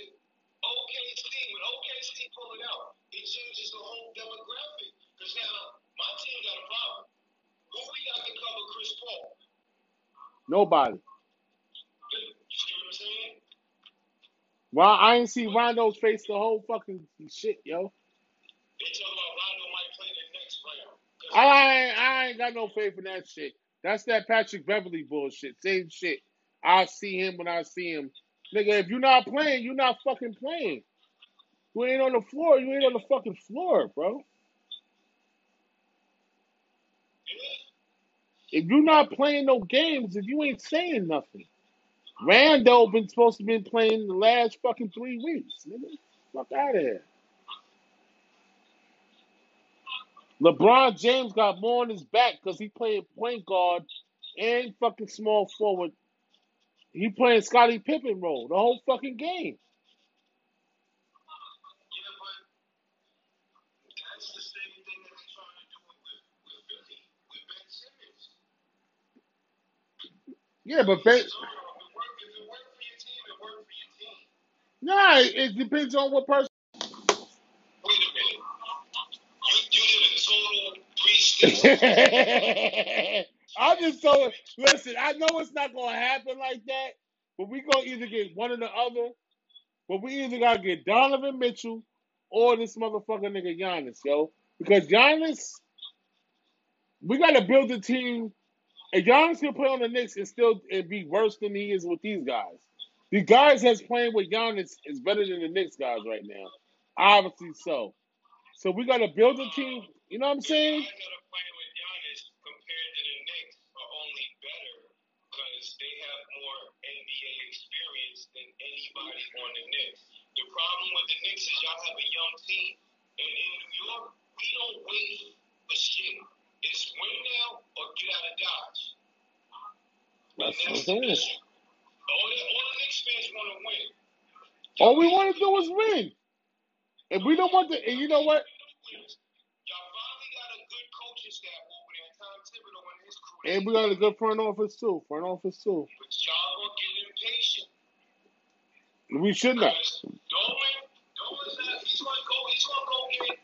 Speaker 2: OKC, when OKC pull it out, it changes the whole demographic. Because now, my team got a problem. Who we got to cover Chris Paul?
Speaker 1: Nobody.
Speaker 2: You see what I'm saying?
Speaker 1: Well, I ain't see Rondo's face the whole fucking shit, yo. I ain't, I ain't got no faith in that shit. That's that Patrick Beverley bullshit. Same shit. I see him when I see him. Nigga, if you're not playing, you're not fucking playing. You ain't on the floor. You ain't on the fucking floor, bro. If you're not playing no games, if you ain't saying nothing. Rondo been supposed to been playing the last fucking three weeks. Nigga, fuck out of here. LeBron James got more on his back because he playing point guard and fucking small forward. He playing Scottie Pippen role the whole fucking game.
Speaker 2: yeah, but that's the same thing that they're trying
Speaker 1: I just told listen, I know it's not gonna happen like that, but we gonna either get one or the other. But we either gotta get Donovan Mitchell or this motherfucker nigga Giannis, yo. Because Giannis, we gotta build a team. And Giannis can play on the Knicks and still and be worse than he is with these guys. The guys that's playing with Giannis is better than the Knicks guys right now. Obviously so. So we gotta build a team. You know what I'm saying?
Speaker 2: guys that are playing with Giannis compared to the Knicks are only better because they have more NBA experience than anybody on the Knicks. The problem with the Knicks is y'all have a young team. And in New York, we don't wait for shit. It's win now or get out of Dodge.
Speaker 1: That's
Speaker 2: And
Speaker 1: what
Speaker 2: the issue. All the, all the Knicks fans want to win.
Speaker 1: All we want to do is win. And we don't want to. And you know what?
Speaker 2: And his crew.
Speaker 1: And we got a good front office too. Front office too.
Speaker 2: But y'all gonna get impatient.
Speaker 1: We should not.
Speaker 2: Dolan, Dolan's not, he's gonna go, he's gonna go get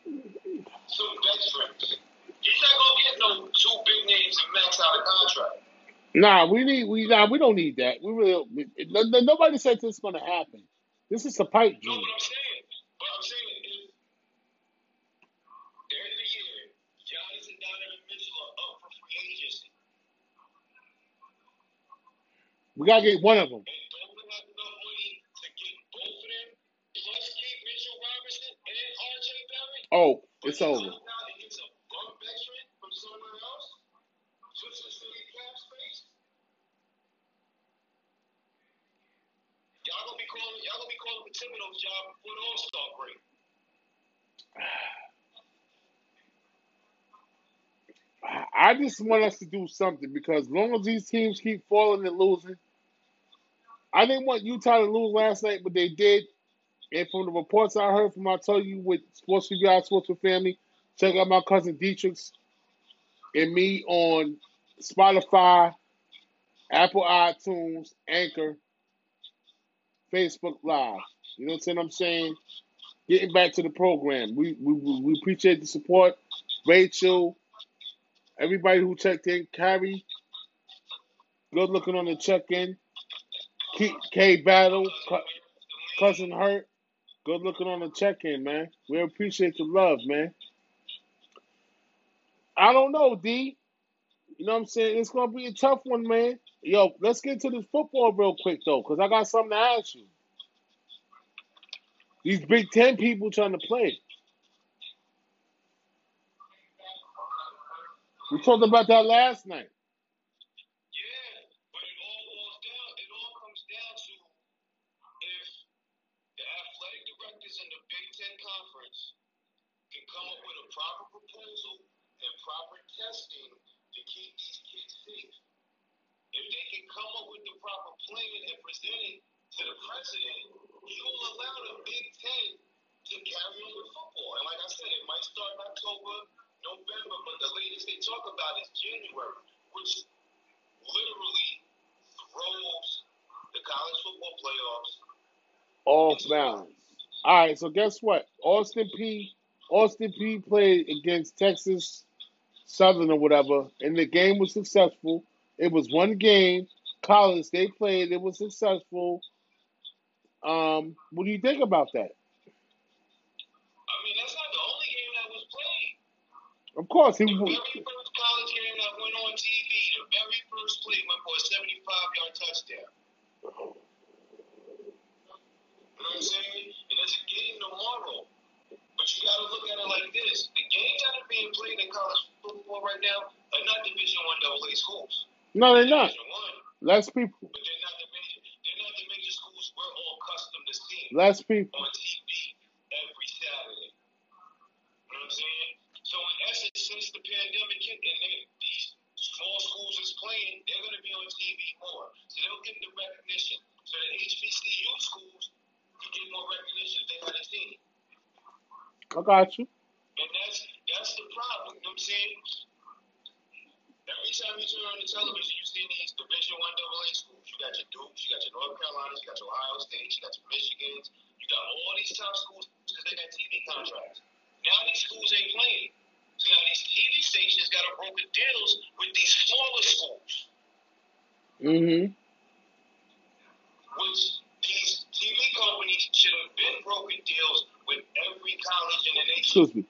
Speaker 2: some veterans. He's not gonna get no two big names and max out a contract.
Speaker 1: Nah, we need. We nah, we don't need that. We really. We, no, no- nobody said this is gonna happen. This is a pipe
Speaker 2: No,
Speaker 1: dream.
Speaker 2: but I'm saying, but I'm saying if the end of the year, Giannis and Donovan Mitchell are up for free agency,
Speaker 1: We gotta get one of them.
Speaker 2: and Dolan has enough money to get both of them, plus keep Mitchell Robinson and RJ Barrett,
Speaker 1: Oh,
Speaker 2: but
Speaker 1: it's
Speaker 2: he
Speaker 1: over.
Speaker 2: comes out and gets a bum veteran from somewhere else, just to save cap space. Y'all gonna be calling, y'all gonna be calling for Thibodeau's job before the All Star break.
Speaker 1: I just want us to do something because as long as these teams keep falling and losing, I didn't want Utah to lose last night, but they did. And from the reports I heard from I told you with Sports Review Out Sports Family, check out my cousin Dietrich's and me on Spotify, Apple iTunes, Anchor, Facebook Live. You know what I'm saying? Getting back to the program. We we, we appreciate the support. Rachel, everybody who checked in, Carrie, good looking on the check in. K, K Battle, Cousin Hurt, good looking on the check in, man. We appreciate the love, man. I don't know, D. You know what I'm saying? It's gonna be a tough one, man. Yo, let's get to this football real quick though, because I got something to ask you. These Big Ten people trying to play. We talked about that last night.
Speaker 2: Yeah, but it all boils down. It all comes down to if the athletic directors in the Big Ten Conference can come up with a proper proposal and proper testing to keep these kids safe. If they can come up with the proper plan and present it to the president, he will allow the Big Ten to carry on with football. And like I said, it might start in October, November, but the latest they talk about is January, which literally throws the college football playoffs.
Speaker 1: Off balance. All right, so guess what? Austin Peay Austin Peay played against Texas Southern or whatever, and the game was successful. It was one game. College they played. It was successful. Um, what do you think about that?
Speaker 2: I mean, that's not the only game that was played.
Speaker 1: Of course, he.
Speaker 2: Was the very first college game that went on TV, the very first play went for a 75 yard touchdown. You know what I'm saying? And it's a game tomorrow. You got to look at it like this: the games that are being played in college football right now are not Division One AA schools.
Speaker 1: No, they're not.
Speaker 2: Division One,
Speaker 1: Less people.
Speaker 2: but they're not the major. They're not the major schools we're all accustomed to seeing
Speaker 1: Less people.
Speaker 2: on TV every Saturday. You know what I'm saying? So in essence, since the pandemic hit and they, these small schools is playing, they're going to be on TV more. So they'll get the recognition. So the HBCU schools can get more recognition if they had a team.
Speaker 1: I got you.
Speaker 2: And that's that's the problem. You know what I'm saying? Every time you turn on the television, you see these Division One AA schools. You got your Dukes, you got your North Carolinas, you got your Ohio State, you got your Michigans, you got all these top schools because they got TV contracts. Now these schools ain't playing. So Now these TV stations got to broker deals with these smaller schools,
Speaker 1: Mm-hmm.
Speaker 2: which these TV companies should have been broken deals with every college in the nation.
Speaker 1: Excuse me.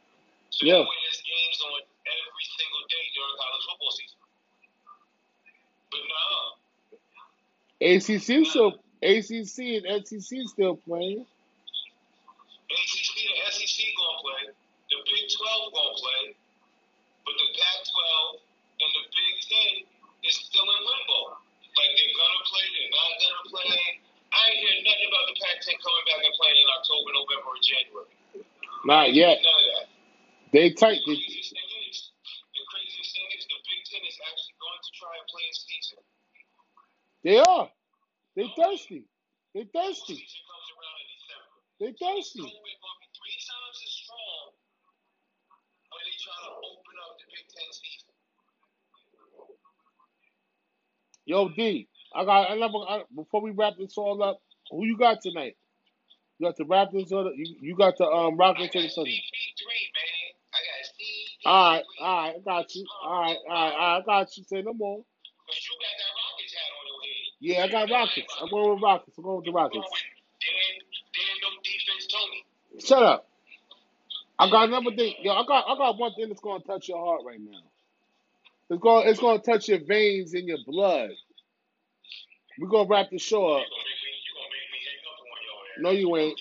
Speaker 2: So
Speaker 1: Yeah.
Speaker 2: that way there's games on every single day during college football season. But no,
Speaker 1: ACC still ACC and SEC still playing.
Speaker 2: ACC and SEC gonna play, the Big 12 gonna play, but the Pac-12 and the Big 10 is still in limbo. Like they're gonna play, they're not gonna play. I ain't hear nothing about the Pac-10 coming back and playing in October, November, or January.
Speaker 1: Not yet.
Speaker 2: None of that.
Speaker 1: They tight.
Speaker 2: The craziest thing is, the craziest thing is the Big Ten is actually going to try and play a season.
Speaker 1: they are. They thirsty. They thirsty.
Speaker 2: Season comes in
Speaker 1: They thirsty.
Speaker 2: COVID three times as strong when they try to open up the Big Ten season.
Speaker 1: Yo, D, I got another. I, before we wrap this all up, who you got tonight? You got the Raptors or the, you, you got the um Rockets or the
Speaker 2: got
Speaker 1: Thunder?
Speaker 2: CP3, man. I got CP3.
Speaker 1: All right, all right, I got you. All right, all right, all right, I got you. Say no more. Yeah, I got Rockets. I'm going with Rockets. I'm going with the Rockets. Shut up. I got another thing. Yo, I got I got one thing that's gonna touch your heart right now. It's gonna it's gonna touch your veins and your blood. We're gonna wrap the show up.
Speaker 2: You you your.
Speaker 1: No, you ain't.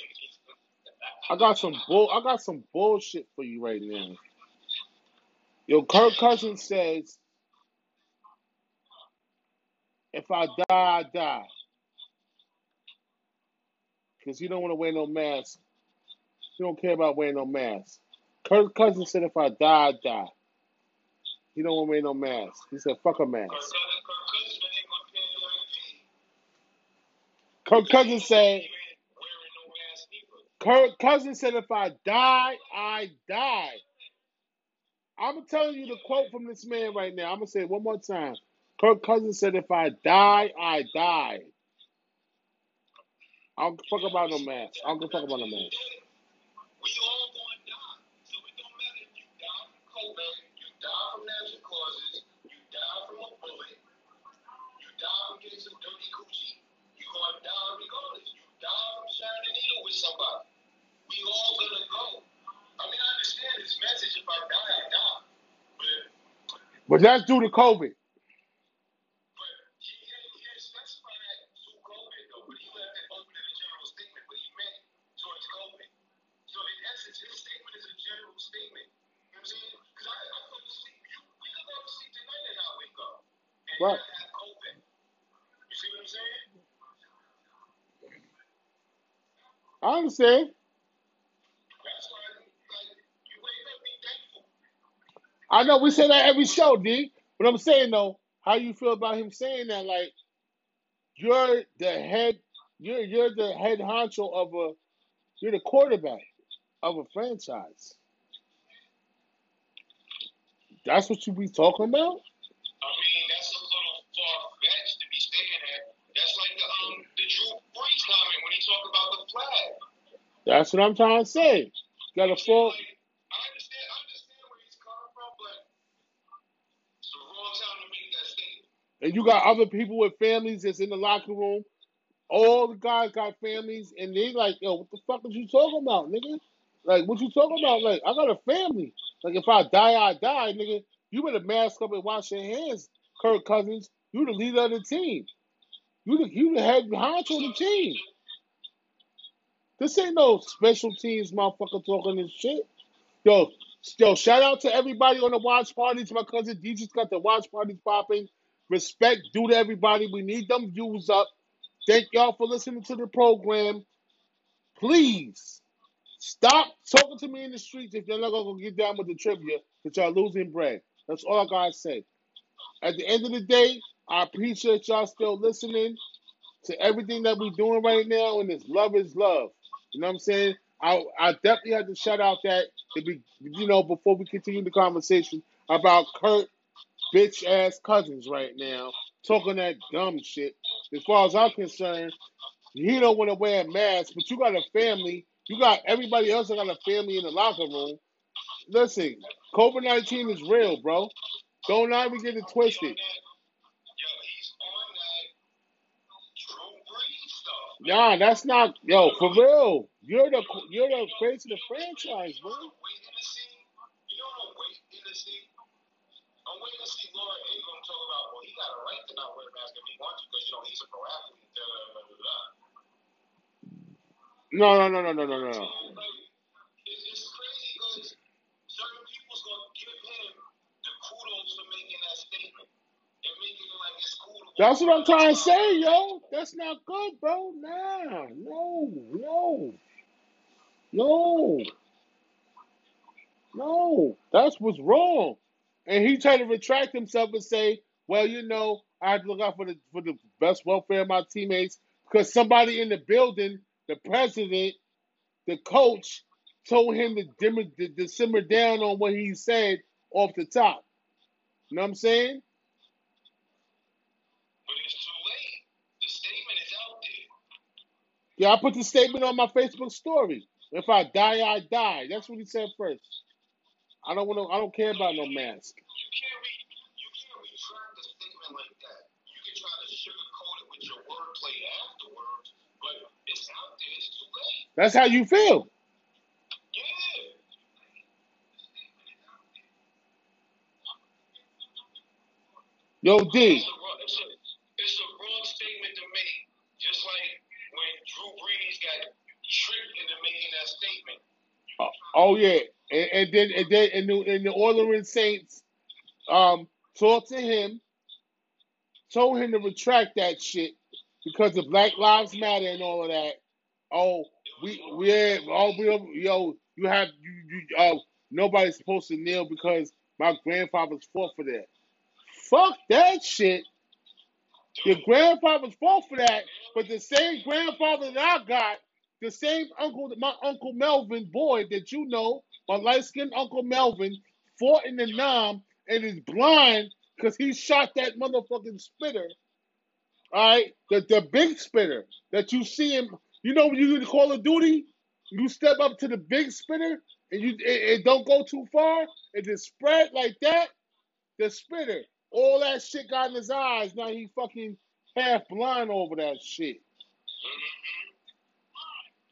Speaker 1: I got some bull I got some bullshit for you right now. Yo, Kirk Cousins says, if I die, I die. Because you don't want to wear no mask. He don't care about wearing no mask. Kirk Cousins said, if I die, I die. He don't want to wear no mask. He said, fuck a mask.
Speaker 2: Kirk Cousins, Kirk Cousins been ain't gonna pay no MVP.
Speaker 1: Kirk Cousins said. Kirk Cousins said, if I die, I die. I'm telling you the quote from this man right now. I'm going to say it one more time. Kirk Cousins said, if I die, I die. I don't fuck about no mask. I don't fuck about no mask.
Speaker 2: We all gonna die. So it don't matter if you die from COVID, you die from natural causes, you die from a bullet, you die from getting some dirty coochie, you gonna die from sharing a needle with somebody. We all gonna go. I mean, I understand this message. If I die, I die. But
Speaker 1: But that's due to COVID.
Speaker 2: but he didn't, he didn't specify that through COVID though. But he left it open in a general statement. But he meant towards COVID. So in essence, his statement is a general statement. You know what I'm saying? Because I, I go to sleep. You, we can go to sleep tonight and not wake up. And
Speaker 1: Right.
Speaker 2: not have COVID. You see what I'm saying?
Speaker 1: I understand.
Speaker 2: That's why, like, you wake up, be thankful.
Speaker 1: I know we say that every show, D. But I'm saying though, how you feel about him saying that? Like you're the head, you're you're the head honcho of a, you're the quarterback of a franchise. That's what you be talking about.
Speaker 2: I mean, that's a little far fetched to be saying that. That's like the um the Drew Brees comment when he talked about flag.
Speaker 1: That's what I'm trying to say. Got a full.
Speaker 2: like, I understand, I understand where he's coming from, but it's the wrong time to make that statement.
Speaker 1: and you got other people with families that's in the locker room. All the guys got families, and they like, yo, what the fuck is you talking about, nigga? Like, what you talking about? Like, I got a family. Like, if I die, I die, nigga. You better mask up and wash your hands, Kirk Cousins. You the leader of the team. You the you the head honcho of the team. This ain't no special teams motherfucker talking this shit. Yo, yo, shout out to everybody on the watch parties. My cousin D just got the watch parties popping. Respect due to everybody. We need them views up. Thank y'all for listening to the program. Please stop talking to me in the streets if you're not gonna get down with the trivia that y'all losing bread. That's all I gotta say. At the end of the day, I appreciate y'all still listening to everything that we're doing right now, and it's love is love. You know what I'm saying? I I definitely had to shout out that to be you know before we continue the conversation about Kirk bitch ass cousins right now talking that dumb shit. As far as I'm concerned, he don't want to wear a mask, but you got a family. You got everybody else that got a family in the locker room. listen, COVID nineteen is real, bro. Don't not even get it twisted.
Speaker 2: Yo, he's on that Drew Brees stuff.
Speaker 1: Nah, that's not yo for real. You're the you're the face of the franchise, bro.
Speaker 2: what I'm waiting to see? You know
Speaker 1: That's what I'm trying to say, yo. That's not good, bro. Nah, no, no, no, no. That's what's wrong. And he tried to retract himself and say, "Well, you know, I have to look out for the for the best welfare of my teammates because somebody in the building, the president, the coach, told him to dimmer to, to simmer down on what he said off the top." You know what I'm saying?
Speaker 2: But it's too late. The statement is out there.
Speaker 1: Yeah, I put the statement on my Facebook story. If I die, I die. That's what he said first. I don't want to. I don't care about no mask.
Speaker 2: You can't re, you can't retract a statement like that. You can try to sugarcoat it with your wordplay afterwards, but it's out there. It's too late.
Speaker 1: That's how you feel.
Speaker 2: Yeah.
Speaker 1: Yo, D.
Speaker 2: it's a, it's a wrong statement to make. Just like Drew Brees got tricked into making that statement.
Speaker 1: Uh, oh yeah, and, and then and then and the, and the Orleans Saints um talked to him, told him to retract that shit because of Black Lives Matter and all of that. Oh, we we yeah, oh we yo you have you you uh nobody's supposed to kneel because my grandfather's fought for that. Fuck that shit. Your grandfather's fought for that, but the same grandfather that I got, the same uncle, that my uncle Melvin boy that you know, my light skinned uncle Melvin, fought in the Nam and is blind because he shot that motherfucking spitter. All right, the the big spitter that you see him. You know when you do Call of Duty, you step up to the big spitter and you it, it don't go too far. It just spread like that. The spitter, all that shit got in his eyes. Now he fucking half blind over that shit.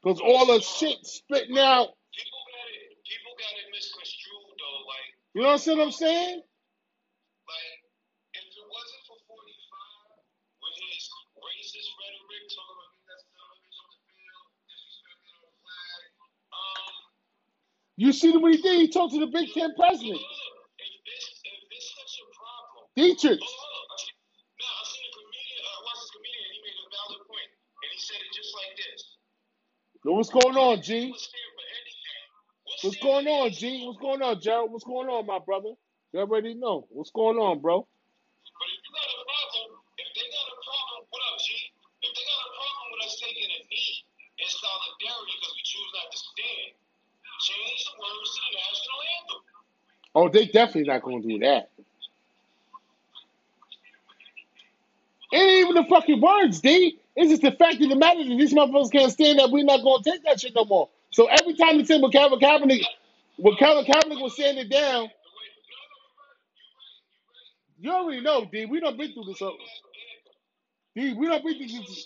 Speaker 1: Cause all the shit spitting out.
Speaker 2: People got it. People got it misconstrued though. Like,
Speaker 1: You know what I'm saying?
Speaker 2: like if it wasn't for 45 with his racist rhetoric, talking about that's the image the field, disrespecting our flag. Um,
Speaker 1: You see the what he did? He talked to the Big Ten president,
Speaker 2: look, if this if this such a problem,
Speaker 1: Dietrich.
Speaker 2: Hold on. I see- No, seen a comedian. Uh, I watched this comedian. and He made a valid point, and he said it just like this.
Speaker 1: What's going on, G?
Speaker 2: We'll stand for anything. We'll
Speaker 1: What's going on. G? What's going on, Gerald? What's going on, my brother? You already know. What's going on, bro?
Speaker 2: But if you got a problem, if they got a problem, what up, G? If they got a problem with us taking a knee in solidarity because we choose not to stand, change the words to the national anthem.
Speaker 1: Oh, they definitely not gonna do that. Even the fucking words, D. It's just the fact of the matter that these motherfuckers can't stand that we're not gonna take that shit no more. So every time they say what Calvin Kaepernick, when Calvin Kaepernick was saying it down, you already know, D. We done been through this. uh, D, we done been through this.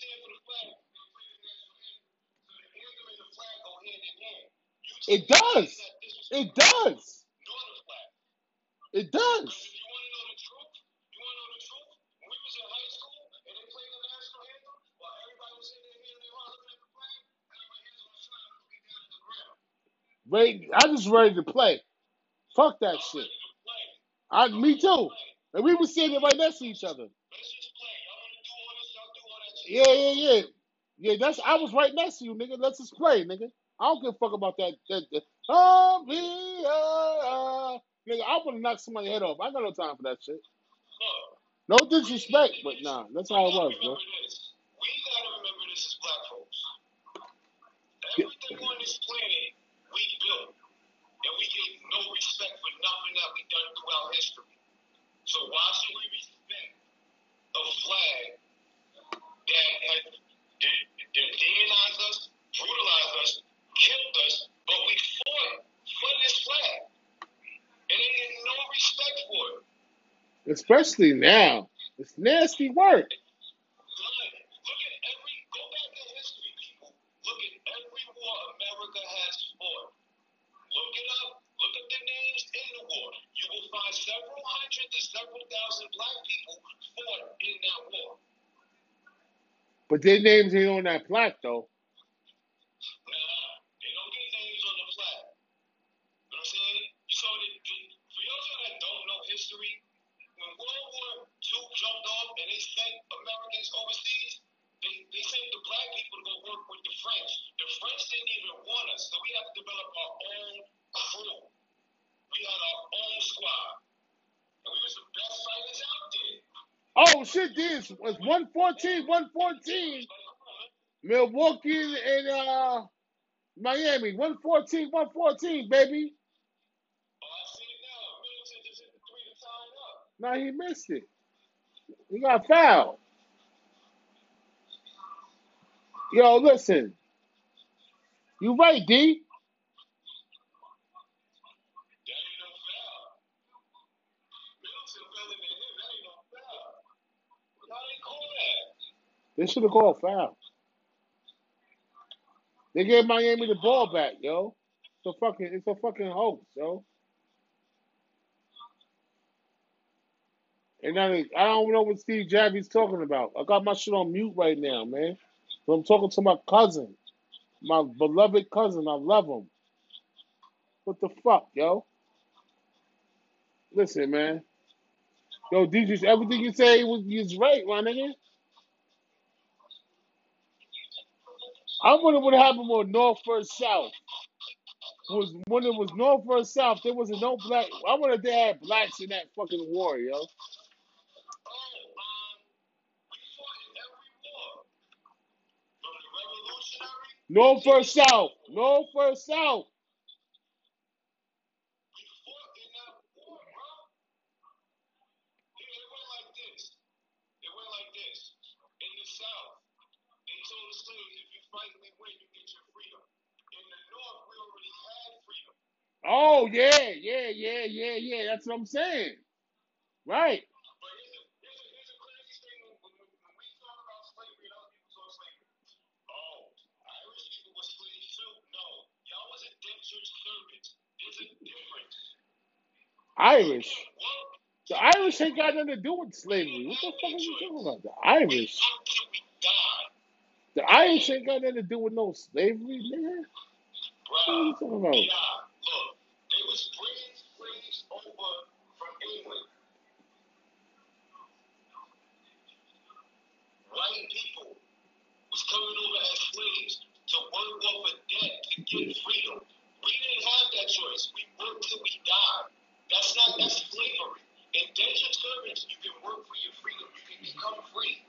Speaker 1: It does. It does. It does. Ready, I just ready to play. Fuck that shit. I, me too. And we were sitting right next to each other. Yeah, yeah, yeah. Yeah, that's I was right next to you, nigga. Let's just play, nigga. I don't give a fuck about that. that, that oh, me, uh. Nigga, I would knocked somebody's head off. I got no time for that shit. No disrespect, but nah, that's how it was, bro.
Speaker 2: this. We gotta remember this as black folks. Everything on this planet we built, and we get no respect for nothing that we done throughout history. So why should we respect a flag that has de- de- demonized us, brutalized us, killed us, but we fought for this flag?
Speaker 1: Especially now. It's nasty work.
Speaker 2: Look, look at every, go back in history, people. Look at every war America has fought. Look it up. Look at the names in the names in the war. You will find several hundred to several thousand black people fought in that war.
Speaker 1: But their names ain't on that plaque though. 114, 114. Milwaukee and uh Miami. 114, 114, baby.
Speaker 2: Now
Speaker 1: he missed it. He got fouled. Yo, listen. You right, D.
Speaker 2: That ain't no foul. Middleton fell into him. That ain't no foul. How they call that?
Speaker 1: They should have called foul. They gave Miami the ball back, yo. It's a fucking it's a fucking hoax, yo. And I, I don't know what Steve Javi's talking about. I got my shit on mute right now, man. So I'm talking to my cousin, my beloved cousin. I love him. What the fuck, yo? Listen, man. Yo, DJ, everything you say was is right, my nigga. I wonder what happened with North versus South. Was when it was North versus South, there wasn't no black. I wonder if they had blacks in that fucking war, yo. North versus South. North versus South.
Speaker 2: South, they told the if you you get your freedom. In the North, we already had freedom.
Speaker 1: Oh yeah, yeah, yeah, yeah, yeah. That's what I'm saying. Right.
Speaker 2: Irish.
Speaker 1: Irish. The Irish ain't got nothing to do with slavery. What the fuck are you talking about? The Irish.
Speaker 2: Work till we die.
Speaker 1: The Irish ain't got nothing to do with no slavery, nigga. What are you talking about?
Speaker 2: yeah, look, they was bringing slaves over from England. White people was coming over as slaves to work off a debt to get freedom. We didn't have that choice. We worked till we died. That's not that's slavery. In indentured servants, you can work for your freedom. You can become free.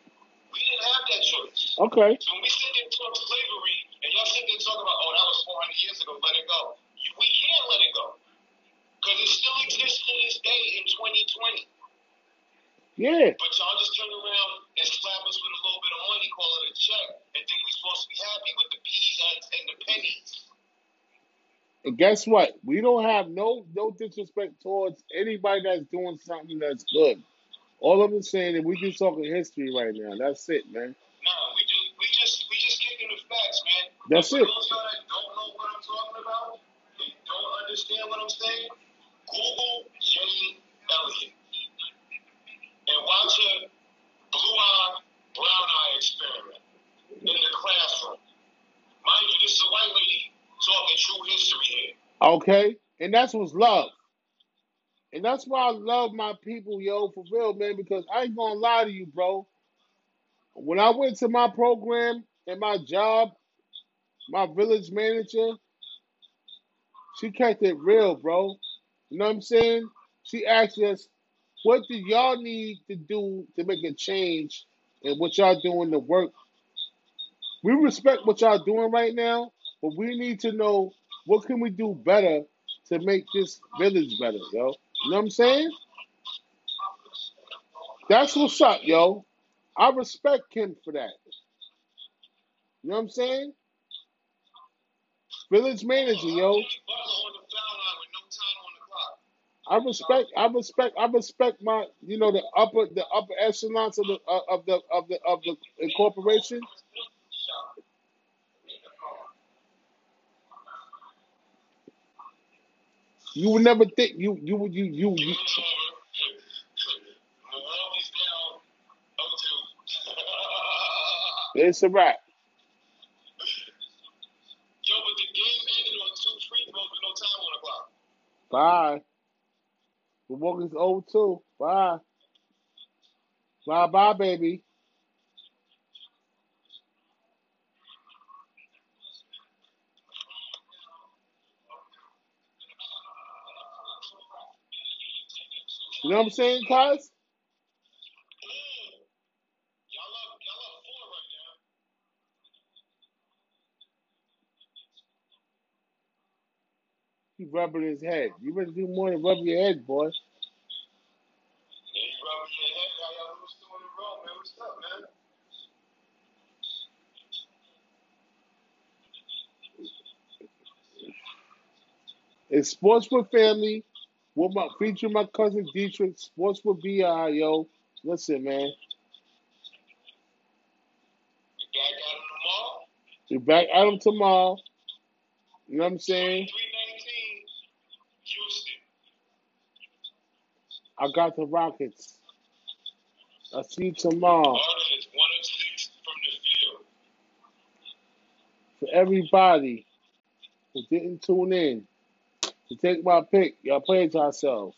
Speaker 2: We didn't have that choice.
Speaker 1: Okay.
Speaker 2: So when we sit there and talk slavery, and y'all sit there and talk about, oh, that was 400 years ago, let it go. We can't let it go. Because it still exists to this day in 2020.
Speaker 1: Yeah.
Speaker 2: But y'all just turn around and slap us with a little bit of money, call it a check, and think we're supposed to be happy with the peas and, and the pennies.
Speaker 1: And guess what? We don't have no no disrespect towards anybody that's doing something that's good. All I'm saying is we just talking history right now. That's it, man.
Speaker 2: Nah, we just we just we just kicking the facts, man.
Speaker 1: That's
Speaker 2: For
Speaker 1: it.
Speaker 2: those y'all that don't know what I'm talking about, and don't understand what I'm saying, Google Jane Elliott and watch a blue eye, brown eye experiment in the classroom. Mind you, this is a white lady talking true history here.
Speaker 1: Okay? And that's what's love. And that's why I love my people, yo, for real, man, because I ain't gonna lie to you, bro. When I went to my program and my job, my village manager, she kept it real, bro. You know what I'm saying? She asked us, what do y'all need to do to make a change in what y'all doing to work? We respect what y'all doing right now, but we need to know what can we do better to make this village better, yo. You know what I'm saying? That's what's up, yo. I respect Kim for that. You know what I'm saying? Village manager, yo.
Speaker 2: The the.
Speaker 1: I respect, I respect, I respect my, you know, the upper, the upper echelons of the uh, of the of the of the incorporation. You would never think you you would you you. you
Speaker 2: Milwaukee's down 0-2.
Speaker 1: it's a wrap.
Speaker 2: Yo, but the game ended on two free throws with no time on the clock.
Speaker 1: Bye. Milwaukee's 0-2. Bye. Bye bye, baby. You know what I'm saying,
Speaker 2: now.
Speaker 1: He rubbing his head. You better do more than rub your head, boy. It's Sports with Family. With my featuring my cousin Dietrich. Sports with BI, yo. Listen, man.
Speaker 2: You back
Speaker 1: We back
Speaker 2: out of the mall?
Speaker 1: at him tomorrow. You know what I'm saying? I got the Rockets. I see you tomorrow.
Speaker 2: Harden is one of six from the field.
Speaker 1: For everybody who didn't tune in to take my pick, y'all played yourselves.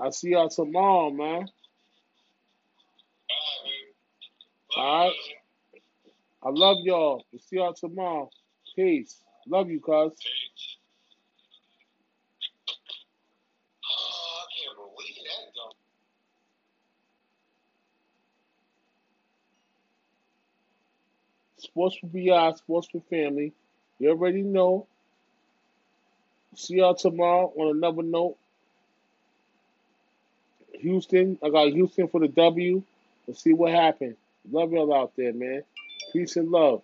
Speaker 1: I see y'all tomorrow, man.
Speaker 2: All right.
Speaker 1: I love y'all. We'll see y'all tomorrow. Peace. Love you, cuz. Sports for BI, Sports for Family. You already know. See y'all tomorrow on another note. Houston, I got Houston for the W. Let's see what happens. Love y'all out there, man. Peace and love.